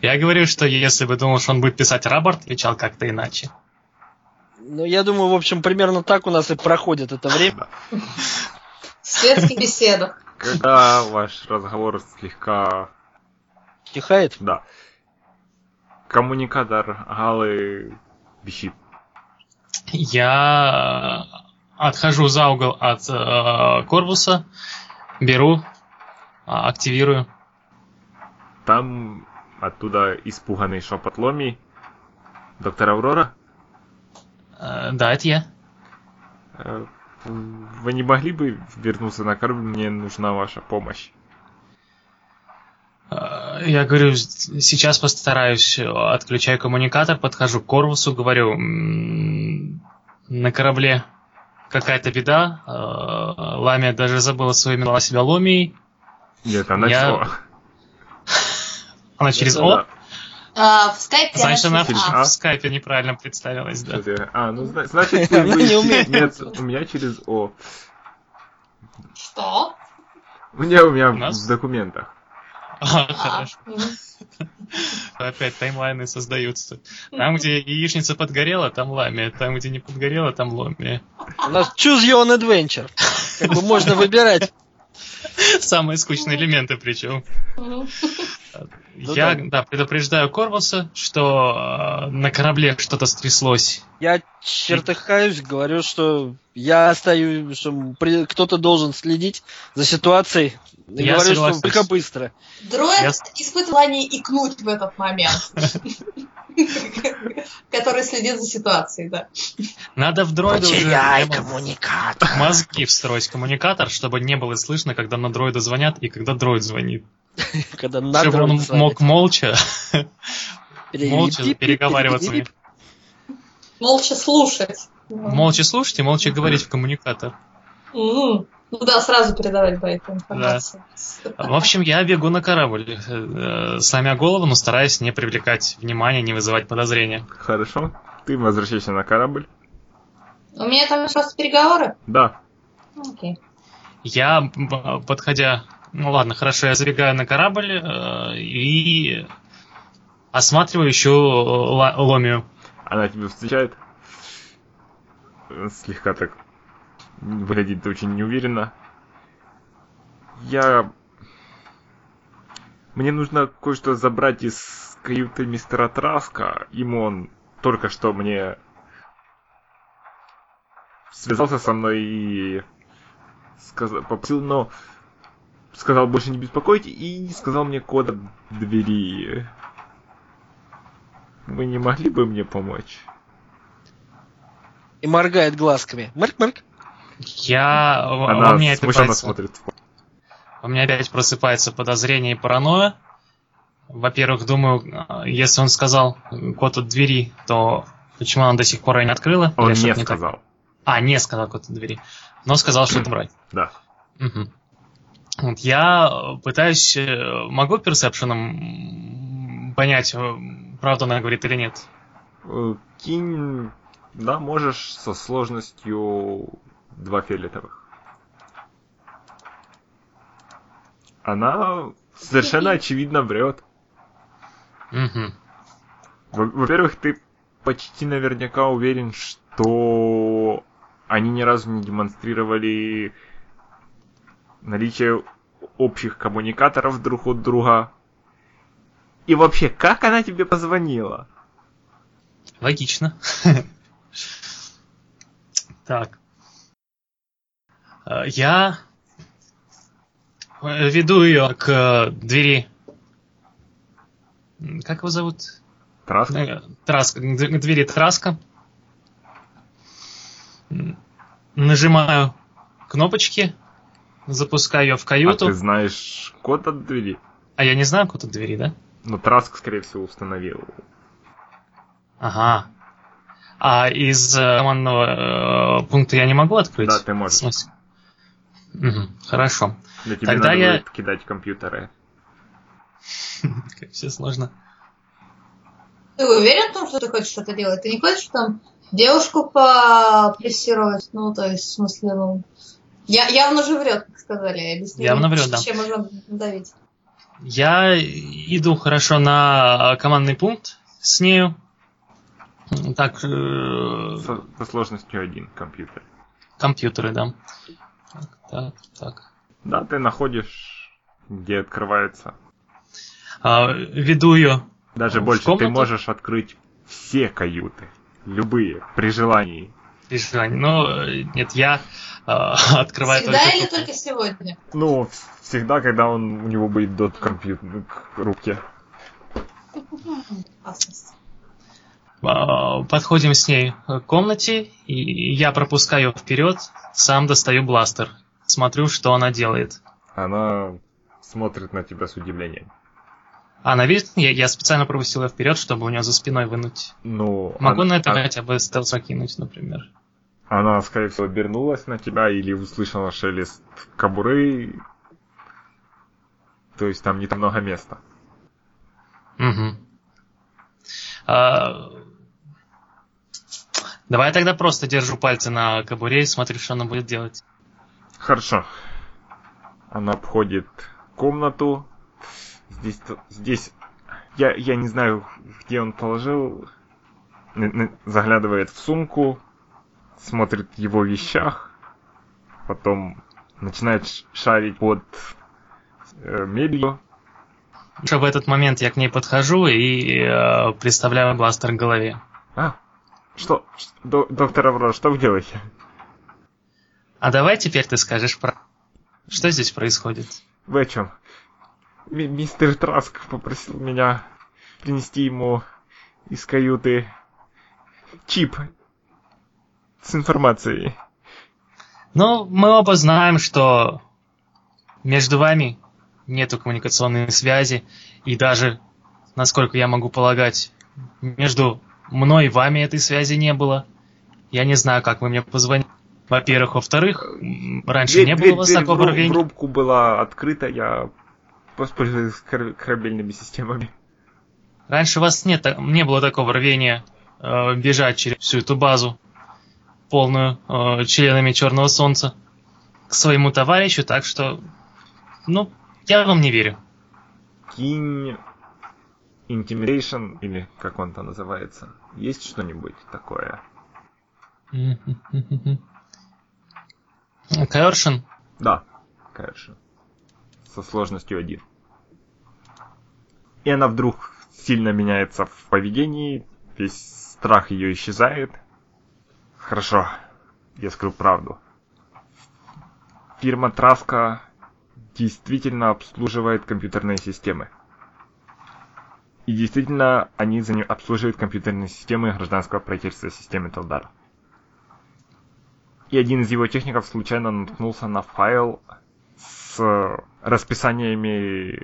[SPEAKER 4] Я говорю, что если бы думал, что он будет писать рапорт, отвечал как-то иначе.
[SPEAKER 2] Ну, я думаю, в общем, примерно так у нас и проходит это время.
[SPEAKER 3] В светских беседах.
[SPEAKER 1] Когда ваш разговор слегка...
[SPEAKER 2] Тихает.
[SPEAKER 1] Да. Коммуникатор Галы висит.
[SPEAKER 4] Я отхожу за угол от э, корпуса, беру, а, активирую.
[SPEAKER 1] Там оттуда испуганный шепот Ломи. Доктор Аврора,
[SPEAKER 4] Э, да, это я.
[SPEAKER 1] э, вы не могли бы вернуться на корабль? Мне нужна ваша помощь.
[SPEAKER 4] Я говорю, сейчас постараюсь, э, отключаю коммуникатор, подхожу к Корвусу, говорю, «М, на корабле какая-то беда, э, Ламия даже забыла свое имя, назвала себя Ломией,
[SPEAKER 1] Нет, она
[SPEAKER 4] Я- [laughs] она через О.
[SPEAKER 3] А, в скайпе
[SPEAKER 4] значит она
[SPEAKER 3] через
[SPEAKER 4] в,
[SPEAKER 3] А.
[SPEAKER 4] в скайпе неправильно представилась, да.
[SPEAKER 1] Ты- А, ну зна- значит [laughs]
[SPEAKER 2] Она не умеет.
[SPEAKER 1] Нет, у меня через О.
[SPEAKER 3] Что?
[SPEAKER 1] У меня у меня в документах.
[SPEAKER 4] А, Хорошо,
[SPEAKER 3] мгм.
[SPEAKER 4] опять таймлайны создаются. Там, где яичница подгорела, там Ламия, там, где не подгорела, там Ломия.
[SPEAKER 2] У нас choose your own adventure. Как бы можно выбирать.
[SPEAKER 4] Самые скучные элементы причем.
[SPEAKER 2] Ну
[SPEAKER 4] Я,
[SPEAKER 2] да.
[SPEAKER 4] да, предупреждаю Корвуса, что э, на корабле что-то стряслось.
[SPEAKER 2] Я чертыхаюсь, говорю, что я остаюсь, что при- кто-то должен следить за ситуацией. И
[SPEAKER 4] Я
[SPEAKER 2] говорю,
[SPEAKER 4] согласен.
[SPEAKER 2] что только быстро.
[SPEAKER 3] Дроид
[SPEAKER 4] Я-
[SPEAKER 3] испытывал желание икнуть в этот момент. [laughs] Который следит за ситуацией, да.
[SPEAKER 4] Надо в дроида уже прямо
[SPEAKER 2] коммуникатор.
[SPEAKER 4] мозги встроить коммуникатор, чтобы не было слышно, когда на дроида звонят и когда дроид звонит. [laughs]
[SPEAKER 2] Когда надо
[SPEAKER 4] чтобы он мог молча, молча переговариваться.
[SPEAKER 3] Молча слушать.
[SPEAKER 4] Молча слушать и молча говорить в коммуникатор.
[SPEAKER 3] Ну да, сразу передавать по этой информации.
[SPEAKER 4] В общем, я бегу на корабль, э, сломя голову, но стараясь не привлекать внимания, не вызывать подозрения.
[SPEAKER 1] Хорошо. Ты возвращаешься на корабль.
[SPEAKER 3] У меня там просто переговоры?
[SPEAKER 1] Да.
[SPEAKER 3] Окей.
[SPEAKER 4] Я, подходя... Ну ладно, хорошо, я забегаю на корабль э, и осматриваю еще ла- ломию.
[SPEAKER 1] Она тебя встречает. Э, Слегка так выглядит очень неуверенно. Я... Мне нужно кое-что забрать из каюты мистера Траска. Ему он только что мне связался со мной и сказал, попросил, но сказал больше не беспокоить и не сказал мне кода двери. Вы не могли бы мне помочь?
[SPEAKER 2] И моргает глазками. Мырк-мырк.
[SPEAKER 4] Я... во
[SPEAKER 1] Она
[SPEAKER 4] мне
[SPEAKER 1] смущенно
[SPEAKER 4] опять
[SPEAKER 1] смотрит.
[SPEAKER 4] У меня опять просыпается подозрение и паранойя. Во-первых, думаю, э, если он сказал код от двери, то почему она до сих пор ее не открыла?
[SPEAKER 1] Он не
[SPEAKER 4] так?
[SPEAKER 1] сказал.
[SPEAKER 4] А, не сказал код от двери. Но сказал, что это [clears throat] брать.
[SPEAKER 1] Да.
[SPEAKER 4] Мгм. Вот я э, пытаюсь, э, могу персепшеном понять, э, правду она говорит или нет.
[SPEAKER 1] Кинь, да, можешь со сложностью два фиолетовых. Она совершенно очевидно врет. Во- Во-первых, ты почти наверняка уверен, что они ни разу не демонстрировали наличие общих коммуникаторов друг от друга. И вообще, как она тебе позвонила?
[SPEAKER 4] Логично. [laughs] Так. Э, Я э, веду ее к э, двери. Как его зовут?
[SPEAKER 1] Траск?
[SPEAKER 4] Э, Траска, к двери Траска. Нажимаю кнопочки, запускаю ее в
[SPEAKER 1] А
[SPEAKER 4] каюту.
[SPEAKER 1] ты знаешь код от двери?
[SPEAKER 4] А я не знаю код от двери, да?
[SPEAKER 1] Ну, Траск, скорее всего, установил.
[SPEAKER 4] Ага. А из э, командного э, пункта я не могу открыть?
[SPEAKER 1] Да, ты можешь.
[SPEAKER 4] В смысле? Мгм, хорошо.
[SPEAKER 1] Для тебя
[SPEAKER 4] Тогда
[SPEAKER 1] надо
[SPEAKER 4] я-
[SPEAKER 1] будет кидать компьютеры. [laughs]
[SPEAKER 4] Как все сложно.
[SPEAKER 3] Ты уверен в том, что ты хочешь что-то делать? Ты не хочешь там девушку попрессировать? Ну, то есть, в смысле, ну... Я, явно же врет, как сказали. Объясни,
[SPEAKER 4] Явно врет, да.
[SPEAKER 3] Чем можно давить?
[SPEAKER 4] Я иду хорошо на командный пункт с нею. Так, э,
[SPEAKER 1] Со, со сложностью один компьютер.
[SPEAKER 4] компьютеры, да. Так, так, так.
[SPEAKER 1] Да, ты находишь, где открывается.
[SPEAKER 4] А, веду ее.
[SPEAKER 1] Даже
[SPEAKER 4] В
[SPEAKER 1] больше, ты
[SPEAKER 4] комнату?
[SPEAKER 1] можешь открыть все каюты. Любые, при желании.
[SPEAKER 4] Ну, э, нет, я [laughs] э, открываю
[SPEAKER 3] Всегда
[SPEAKER 4] только
[SPEAKER 3] или только сегодня?
[SPEAKER 1] Ну, всегда, когда он, у него будет до компьютер к руке.
[SPEAKER 4] А, Подходим с ней к комнате, и я пропускаю вперед, сам достаю бластер. Смотрю, что она делает.
[SPEAKER 1] Она смотрит на тебя с удивлением.
[SPEAKER 4] А она видит, я, я специально пропустил ее вперед, чтобы у нее за спиной вынуть.
[SPEAKER 1] Ну,
[SPEAKER 4] Могу
[SPEAKER 1] она,
[SPEAKER 4] на это
[SPEAKER 1] она,
[SPEAKER 4] хотя бы стелс кинуть, например.
[SPEAKER 1] Она, скорее всего, обернулась на тебя или услышала шелест кобуры. То есть там не так много места.
[SPEAKER 4] Угу. А, Давай я тогда просто держу пальцы на кобуре и смотрю, что она будет делать.
[SPEAKER 1] Хорошо. Она обходит комнату. Здесь, здесь я, я не знаю, где он положил. Заглядывает в сумку, смотрит в его вещах, потом начинает шарить под э, мебелью.
[SPEAKER 4] Уже в этот момент я к ней подхожу и э, приставляю бластер к голове.
[SPEAKER 1] А, что, до- доктор Аврора, что вы делаете?
[SPEAKER 4] А давай теперь ты скажешь про... Что здесь происходит?
[SPEAKER 1] Вы о чем? Ми- мистер Траск попросил меня принести ему из каюты чип с информацией.
[SPEAKER 4] Ну, мы оба знаем, что между вами нету коммуникационной связи, и даже, насколько я могу полагать, между мной и вами этой связи не было. Я не знаю, как вы мне позвонили. Во-первых. Во-вторых, раньше
[SPEAKER 1] Дверь-
[SPEAKER 4] не
[SPEAKER 1] дверь-
[SPEAKER 4] было у вас
[SPEAKER 1] дверь
[SPEAKER 4] такого рвения.
[SPEAKER 1] рубку была открыта, я воспользовался кор- корабельными системами.
[SPEAKER 4] Раньше у вас нет, не было такого рвения э, бежать через всю эту базу, полную э, членами Черного Солнца, к своему товарищу, так что, ну, я вам не верю.
[SPEAKER 1] Кинь Intimidation, или как он там называется. Есть что-нибудь такое? [laughs]
[SPEAKER 4] Coercion?
[SPEAKER 1] Да, конечно. Со сложностью один. И она вдруг сильно меняется в поведении, весь страх ее исчезает. Хорошо, я скажу правду. Фирма Траска действительно обслуживает компьютерные системы. И действительно, они за ним обслуживают компьютерные системы гражданского правительства системы Талдара. И один из его техников случайно наткнулся на файл с расписаниями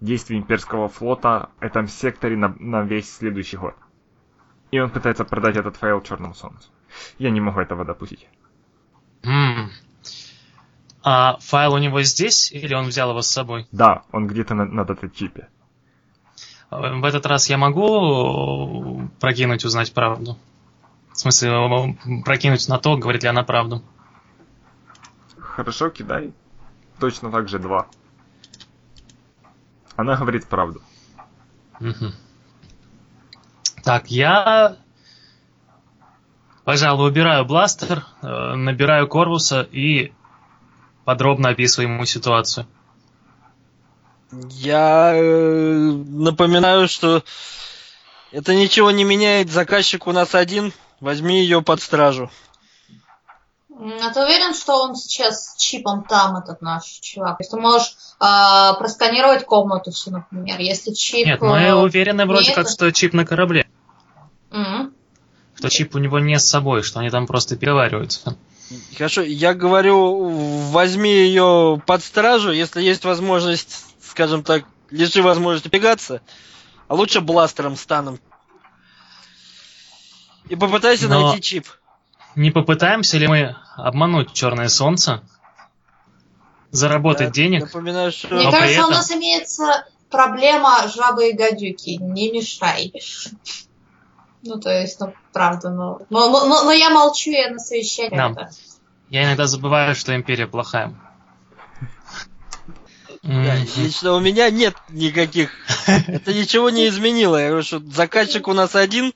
[SPEAKER 1] действий имперского флота в этом секторе на, на весь следующий год. И он пытается продать этот файл Черному Солнцу. Я не могу этого допустить.
[SPEAKER 4] М. А файл у него здесь, или он взял его с собой?
[SPEAKER 1] Да, он где-то на, на дата-чипе.
[SPEAKER 4] Э, В этот раз я могу прокинуть, узнать правду? В смысле, прокинуть на то, говорит ли она правду.
[SPEAKER 1] Хорошо, кидай. Точно так же два. Она говорит правду.
[SPEAKER 4] Мгм. Так, я, пожалуй, убираю бластер, э, набираю Корвуса и подробно описываю ему ситуацию.
[SPEAKER 2] Я э, напоминаю, что это ничего не меняет. Заказчик у нас один. Возьми ее под стражу.
[SPEAKER 3] А ты уверен, что он сейчас с чипом там, этот наш чувак? Если ты можешь а, просканировать комнату всю, например, если чип...
[SPEAKER 4] Нет, мы
[SPEAKER 3] э,
[SPEAKER 4] уверены вроде
[SPEAKER 3] нет.
[SPEAKER 4] как, что чип на корабле. Что чип у него не с собой, что они там просто переговариваются.
[SPEAKER 2] Хорошо, я говорю, возьми ее под стражу, если есть возможность, скажем так, лиши возможности бегаться, а лучше бластером станом. И попытайся
[SPEAKER 4] Но-
[SPEAKER 2] найти чип.
[SPEAKER 4] Не попытаемся ли мы обмануть Черное Солнце? Заработать
[SPEAKER 2] Я
[SPEAKER 4] денег?
[SPEAKER 2] Напоминаю, что...
[SPEAKER 3] Мне
[SPEAKER 4] Но при
[SPEAKER 3] кажется, у
[SPEAKER 4] этом-
[SPEAKER 3] нас имеется проблема жабы и гадюки. Не мешай. Ну, то есть, ну, правда, ну... Но, но, но- но я молчу, я на совещании.
[SPEAKER 4] Да.
[SPEAKER 3] это.
[SPEAKER 4] Я иногда забываю, что Империя плохая.
[SPEAKER 2] Да, лично у меня нет никаких. Это ничего не изменило. Я говорю, что заказчик у нас один.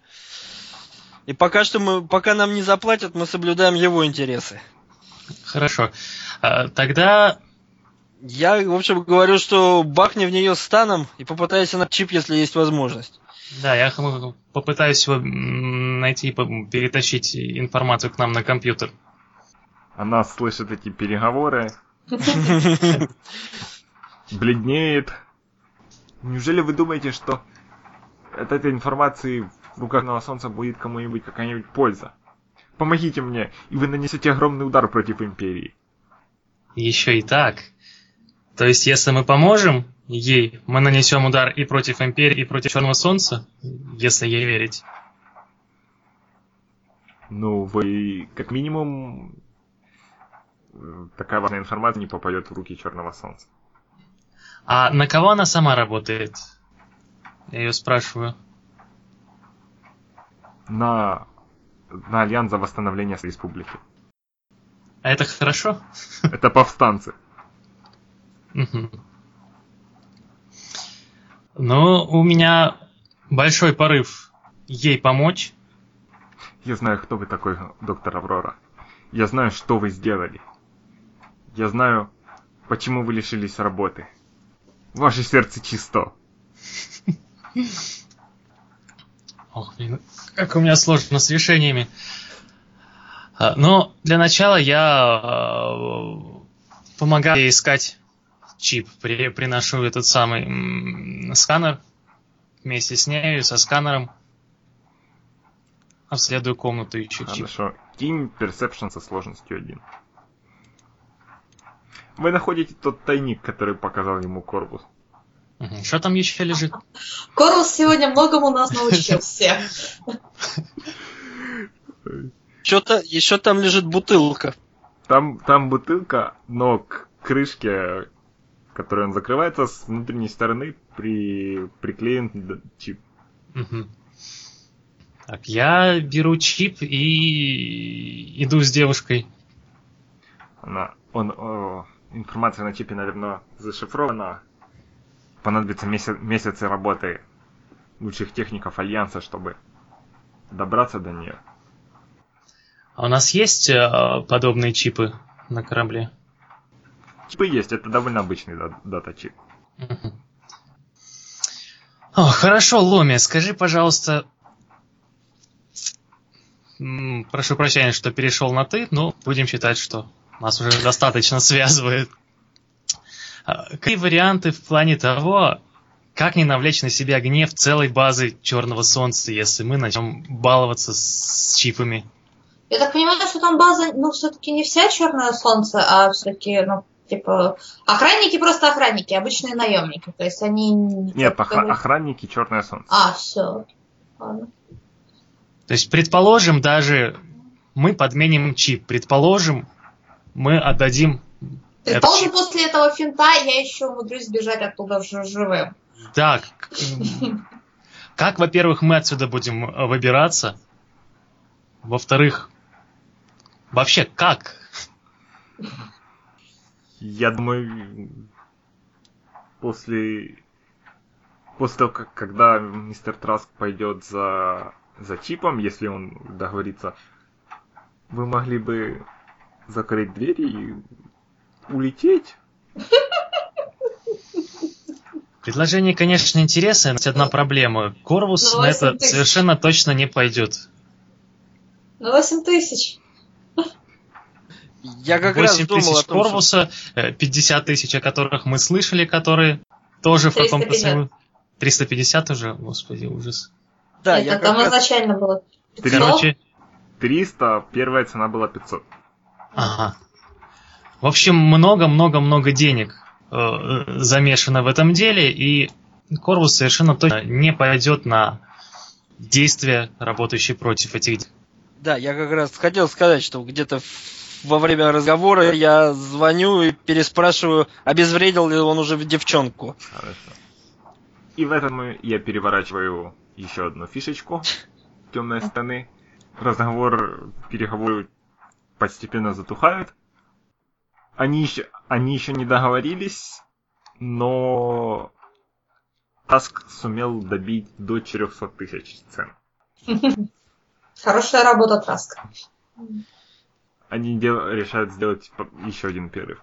[SPEAKER 2] И пока что мы, пока нам не заплатят, мы соблюдаем его интересы.
[SPEAKER 4] Хорошо. А, Тогда
[SPEAKER 2] Я, в общем, говорю, что бахни в нее станом и попытайся на чип, если есть возможность.
[SPEAKER 4] Да, я х- попытаюсь его найти и перетащить информацию к нам на компьютер.
[SPEAKER 1] Она слышит эти переговоры, [laughs] бледнеет. Неужели вы думаете, что от этой информации в руках Нового Солнца будет кому-нибудь какая-нибудь польза? Помогите мне, и вы нанесете огромный удар против Империи.
[SPEAKER 4] Еще и так. То есть, если мы поможем ей, мы нанесем удар и против Империи, и против Черного Солнца, если ей верить.
[SPEAKER 1] Ну, вы, как минимум, такая важная информация не попадет в руки Черного Солнца.
[SPEAKER 4] А на кого она сама работает? Я ее спрашиваю.
[SPEAKER 1] На, на Альянс за восстановление республики.
[SPEAKER 4] А это хорошо?
[SPEAKER 1] Это повстанцы.
[SPEAKER 4] Мгм. Ну, у меня большой порыв ей помочь.
[SPEAKER 1] Я знаю, кто вы такой, доктор Аврора. Я знаю, что вы сделали. Я знаю, почему вы лишились работы. Ваше сердце чисто. [laughs]
[SPEAKER 4] Ох, блин, как у меня сложно с решениями. А, Но для начала я э, помогаю ей искать чип. При- приношу этот самый м, сканер вместе с нею, со сканером. Обследую комнату, ищу чип.
[SPEAKER 1] Хорошо. Кинь Perception со сложностью 1. Вы находите тот тайник, который показал ему Корвус.
[SPEAKER 4] Что там еще лежит?
[SPEAKER 3] Корвус сегодня многому нас научил [laughs] всех.
[SPEAKER 2] Что-то еще там лежит бутылка.
[SPEAKER 1] Там, там бутылка, но к крышке, которой он закрывается, с внутренней стороны при, приклеен чип.
[SPEAKER 4] Так, я беру чип и иду с девушкой.
[SPEAKER 1] Она, он, о, информация на чипе, наверное, зашифрована. Понадобится меся- месяцы работы лучших техников Альянса, чтобы добраться до нее.
[SPEAKER 4] А у нас есть э, подобные чипы на корабле?
[SPEAKER 1] Чипы есть, это довольно обычный да- дата-чип.
[SPEAKER 4] О, хорошо, Ломи, скажи, пожалуйста... Прошу прощения, что перешел на ты, но будем считать, что нас уже достаточно связывает. А, Какие варианты в плане того, как не навлечь на себя гнев целой базы Черного Солнца, если мы начнем баловаться с чипами?
[SPEAKER 3] Я так понимаю, что там база, ну, все-таки не вся черное солнце, а все-таки, ну, типа, охранники просто охранники, обычные наемники. То есть они... не
[SPEAKER 1] Нет,
[SPEAKER 3] как
[SPEAKER 1] охра- охранники Черное Солнце.
[SPEAKER 3] А, все. Ладно.
[SPEAKER 4] То есть, предположим, даже мы подменим чип. Предположим, мы отдадим этот
[SPEAKER 3] Предположим,
[SPEAKER 4] чип.
[SPEAKER 3] после этого финта я еще умудрюсь сбежать оттуда жи- живым.
[SPEAKER 4] Да. Как, во-первых, мы отсюда будем э, выбираться? Во-вторых, вообще как?
[SPEAKER 1] Я думаю, после после того, как, когда мистер Траск пойдет за, за чипом, если он договорится, вы могли бы закрыть двери и улететь?
[SPEAKER 4] Предложение, конечно, интересное, но есть одна проблема. Корвус на это
[SPEAKER 3] 8 тысяч.
[SPEAKER 4] совершенно точно не пойдет.
[SPEAKER 3] Ну, 8 тысяч.
[SPEAKER 2] Я как раз
[SPEAKER 4] 8
[SPEAKER 2] думал
[SPEAKER 4] тысяч
[SPEAKER 2] том, что...
[SPEAKER 4] Корвуса, э, 50 тысяч, о которых мы слышали, которые тоже в каком-то
[SPEAKER 3] 350.
[SPEAKER 4] своем... 350 уже? Господи, ужас.
[SPEAKER 2] Да,
[SPEAKER 3] Это
[SPEAKER 2] я
[SPEAKER 3] там
[SPEAKER 2] как раз...
[SPEAKER 3] изначально было 500.
[SPEAKER 4] Короче,
[SPEAKER 1] 300, первая цена была 500.
[SPEAKER 4] ага. В общем, много-много-много денег э, замешано в этом деле, и Корвус совершенно точно не пойдет на действия, работающие против этих денег.
[SPEAKER 2] Да, я как раз хотел сказать, что где-то в- во время разговора я звоню и переспрашиваю, обезвредил ли он уже девчонку.
[SPEAKER 1] Хорошо. И в этом я переворачиваю еще одну фишечку. [laughs] Темные стороны. Разговор, переговоры постепенно затухают. Они еще, они еще не договорились, но Таск сумел добить до 400 тысяч цен. [laughs]
[SPEAKER 3] Хорошая работа, Траск.
[SPEAKER 1] Они дел- решают сделать по- еще один перерыв.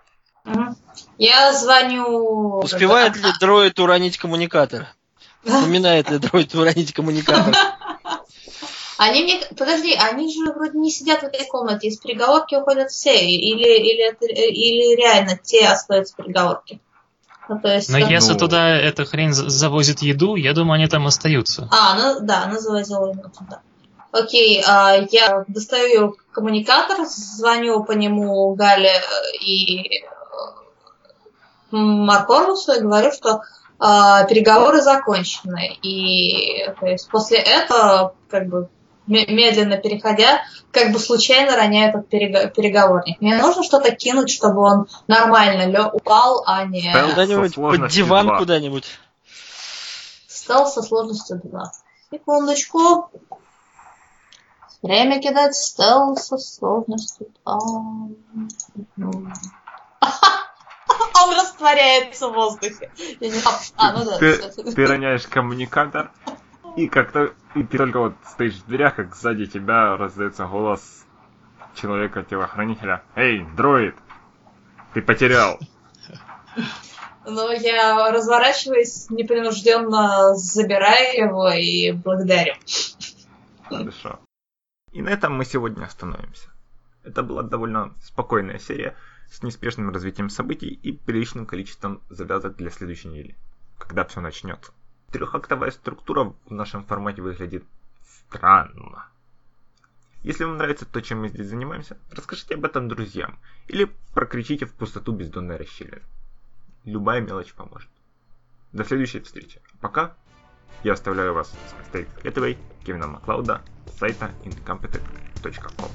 [SPEAKER 3] Я звоню...
[SPEAKER 2] Успевает ли дроид уронить коммуникатор? [laughs] Вспоминает ли дроид уронить коммуникатор? [laughs]
[SPEAKER 3] Они мне... Подожди, они же вроде не сидят в этой комнате, из переговорки уходят все, или, или, это- или реально те остаются в переговорке? Ну, то есть...
[SPEAKER 4] Но
[SPEAKER 3] как-
[SPEAKER 4] если
[SPEAKER 1] Ну.
[SPEAKER 4] туда эта хрень за- завозит еду, я думаю, они там остаются.
[SPEAKER 3] А, ну да, она завозила его туда. Окей, а, я достаю коммуникатор, звоню по нему Гале и э, Маркорусу и говорю, что а, переговоры закончены. И то есть после этого, как бы ме- медленно переходя, как бы случайно роняю этот перего- переговорник. Мне нужно что-то кинуть, чтобы он нормально лё- упал, а не.
[SPEAKER 2] Куда-нибудь под диван
[SPEAKER 1] два.
[SPEAKER 2] куда-нибудь.
[SPEAKER 3] стал со сложностью 2. Секундочку. Время кидать стел со сложностью 2. [laughs] Он растворяется в воздухе. Я не- А, ну да.
[SPEAKER 1] Ты, [laughs] роняешь коммуникатор, и как то и ты только вот стоишь в дверях, как сзади тебя раздается голос человека-телохранителя. Эй, дроид! Ты потерял. [laughs]
[SPEAKER 3] Но я разворачиваюсь, непринужденно забираю его и благодарю.
[SPEAKER 1] Хорошо. И на этом мы сегодня остановимся. Это была довольно спокойная серия с неспешным развитием событий и приличным количеством завязок для следующей недели, когда все начнется. Трехактовая структура в нашем формате выглядит странно. Если вам нравится то, чем мы здесь занимаемся, расскажите об этом друзьям или прокричите в пустоту бездонной расщелины. Любая мелочь поможет. До следующей встречи. Пока я оставляю вас с Mistake Hathaway, Кевина Маклауда, с сайта incompetech.com.